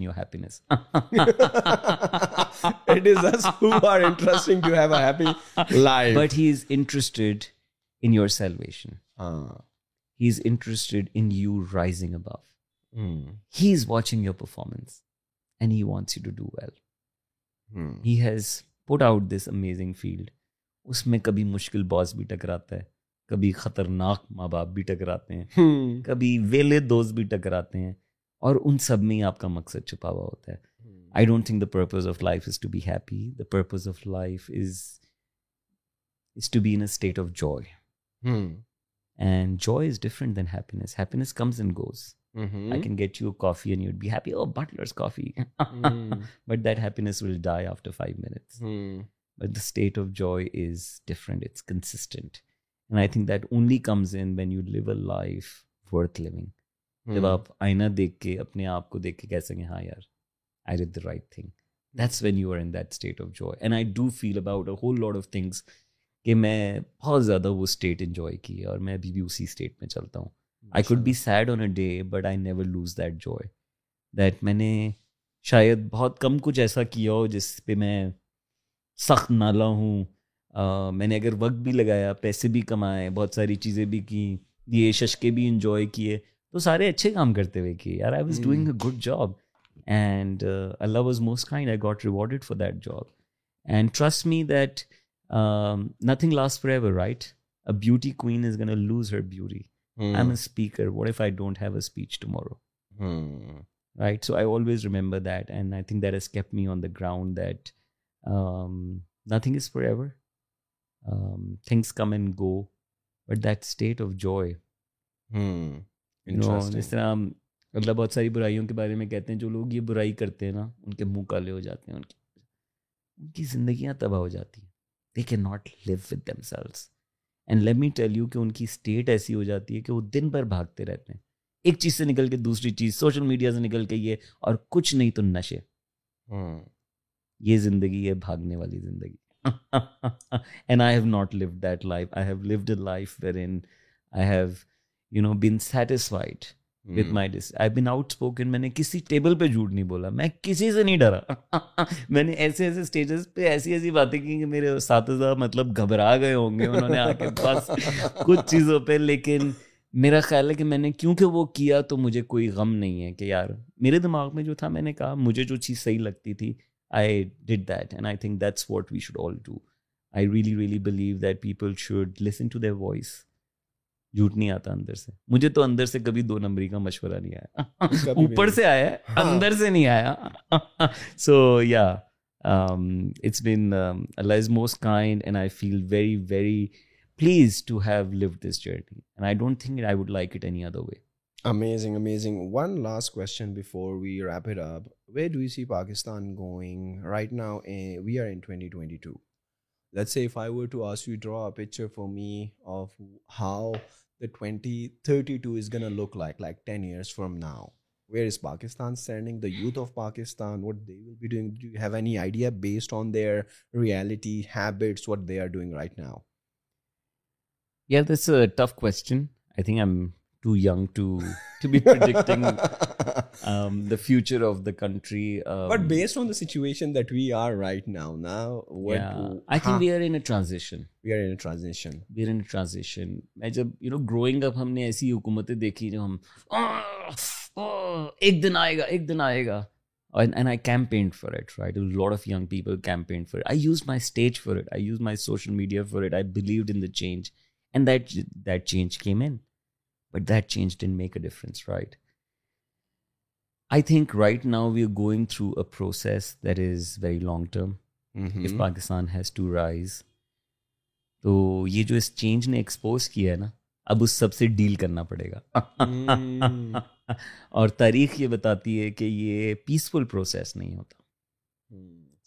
انپینے کبھی مشکل باس بھی ٹکراتا ہے کبھی خطرناک ماں باپ بھی ٹکراتے ہیں کبھی ویلے دوست بھی ٹکراتے ہیں اور ان سب میں آپ کا مقصد چھپا ہوا ہوتا ہے I don't think the purpose of life is to be happy the purpose of life is is to be in state of joy and joy is different than happiness happiness comes and goes I can get you coffee and you'd be happy oh Butlers coffee but that happiness will die after five minutes but the state of joy is different it's consistent and I think that only comes in when you live a life worth living جب آپ آئینہ دیکھ کے اپنے آپ کو دیکھ کے کہہ سکیں ہاں یار I did the right thing that's when you are in that state of joy feel about a whole lot of things کہ میں بہت زیادہ وہ اسٹیٹ انجوائے کی ہے اور میں ابھی بھی اسی اسٹیٹ میں چلتا ہوں I could be sad on a day but I never lose that joy that میں نے شاید بہت کم کچھ ایسا کیا ہو جس پہ میں سخت نالا ہوں میں نے اگر وقت بھی لگایا پیسے بھی کمائے بہت ساری چیزیں بھی کیں یہ ششکے بھی انجوائے کیے تو سارے اچھے کام کرتے ہوئے کیے یار I was doing a good job and Allah was most kind I got rewarded for that job and trust me that nothing last for ever right a beauty queen is gonna lose her beauty I am a speaker what if I don't have a speech tomorrow right so I always remember that and I think that is keep me on the ground that nothing is for ever things come and go but that state of جو بہت ساری برائیوں کے بارے میں کہتے ہیں جو لوگ یہ برائی کرتے ہیں نا ان کے منہ کالے ہو جاتے ہیں ان کی ان کی زندگیاں تباہ ہو جاتی ہیں they can not live sales and let me tell you کہ ان کی اسٹیٹ ایسی ہو جاتی ہے کہ وہ دن بھر بھاگتے رہتے ہیں ایک چیز سے نکل کے دوسری چیز سوشل میڈیا سے نکل کے یہ اور کچھ نہیں تو نشے یہ زندگی ہے بھاگنے والی زندگی and I have not live that life I have lived a life where in I have you know been satisfied with my this I been out spoken میں نے کسی ٹیبل پہ جھوٹ نہیں بولا میں کسی سے نہیں ڈرا میں نے ایسے ایسے اسٹیجز پہ ایسی ایسی باتیں کی کہ میرے اساتذہ مطلب گھبرا گئے ہوں گے انہوں نے آ کے پاس کچھ چیزوں پہ لیکن میرا خیال ہے کہ میں نے کیونکہ وہ کیا تو مجھے کوئی غم نہیں ہے کہ یار میرے دماغ میں جو تھا میں نے کہا مجھے جو چیز صحیح لگتی تھی I that and I think that's what we should do I really believe that people should listen to their voice جھوٹ نہیں آتا اندر سے مجھے تو اندر سے کبھی دو نمبری کا مشورہ نہیں آیا اوپر سے آیا اندر سے نہیں آیا so yeah it's been Allah is most kind and I feel very very pleased to have lived this journey and I don't think I would like it any other way Amazing, amazing. One last question before we wrap it up. Where do you see Pakistan going right now? Eh, we are in 2022. Let's say if I were to ask you to draw a picture for me of how the 2032 is going to look like 10 years from now. Where is Pakistan standing? The youth of Pakistan, what they will be doing? Do you have any idea based on their reality, habits, what they are doing right now? Yeah, that's a tough question. I think I'm too young to to be predicting the future of the country but based on the situation that we are right now now I think we are in transition we are in transition we are in transition میں جب you know growing up ہم نے ایسی حکومتیں دیکھی جو ہم ایک دن آئے گا ایک دن آئے گا change and that change came and but that change didn't make a difference right I think right now we are going through a process that is very long term if Pakistan has to rise تو یہ جو اس change نے expose کیا ہے نا اب اس سب سے ڈیل کرنا پڑے گا اور تاریخ یہ بتاتی ہے کہ یہ پیسفل پروسیس نہیں ہوتا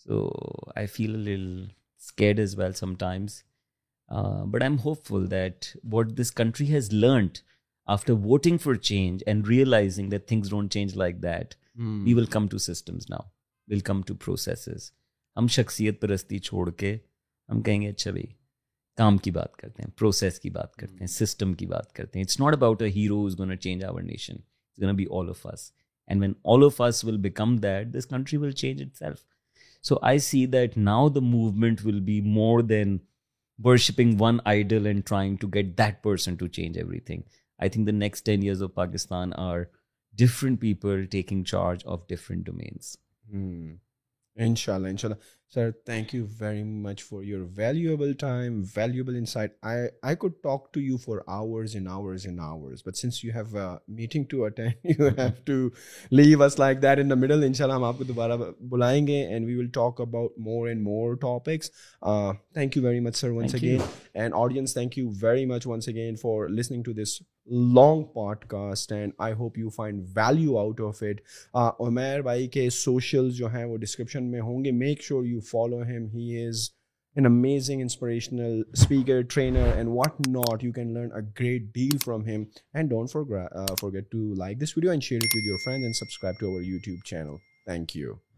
so I feel scared as well some times but I am hopeful that what this country has learned after voting for change and realising that things don't change like that we will come to systems now will come to processes ہم شخصیت پرستی چھوڑ کے ہم کہیں گے اچھا بھائی کام کی بات کرتے ہیں پروسیس کی بات کرتے ہیں سسٹم کی بات کرتے ہیں it's not about a hero is gonna change our nation gonna be all of us and when all of us will become that this country will change itself so I see that now the movement will be more than worshipping one idol and trying to get that person to change everything I think the next ten years of Pakistan are different people taking charge of different domains ان شاء اللہ ان شاء اللہ sir thank you very much for your valuable time valuable insight I I could talk to you for hours and hours and hours but since you have meeting to attend you have to leave us like that in the middle ان شاء اللہ ہم آپ کو دوبارہ بلائیں گے and we will talk about more and more topics thank you very much sir once again and audience thank you very much once again for listening to this long podcast and I hope you find value out of it Umair بھائی کے social جو ہیں وہ description میں ہوں گے make sure you follow him he is an amazing inspirational speaker trainer and what not you can learn a great deal from him and don't for forget to like this video and share with your friend and subscribe to our YouTube channel thank you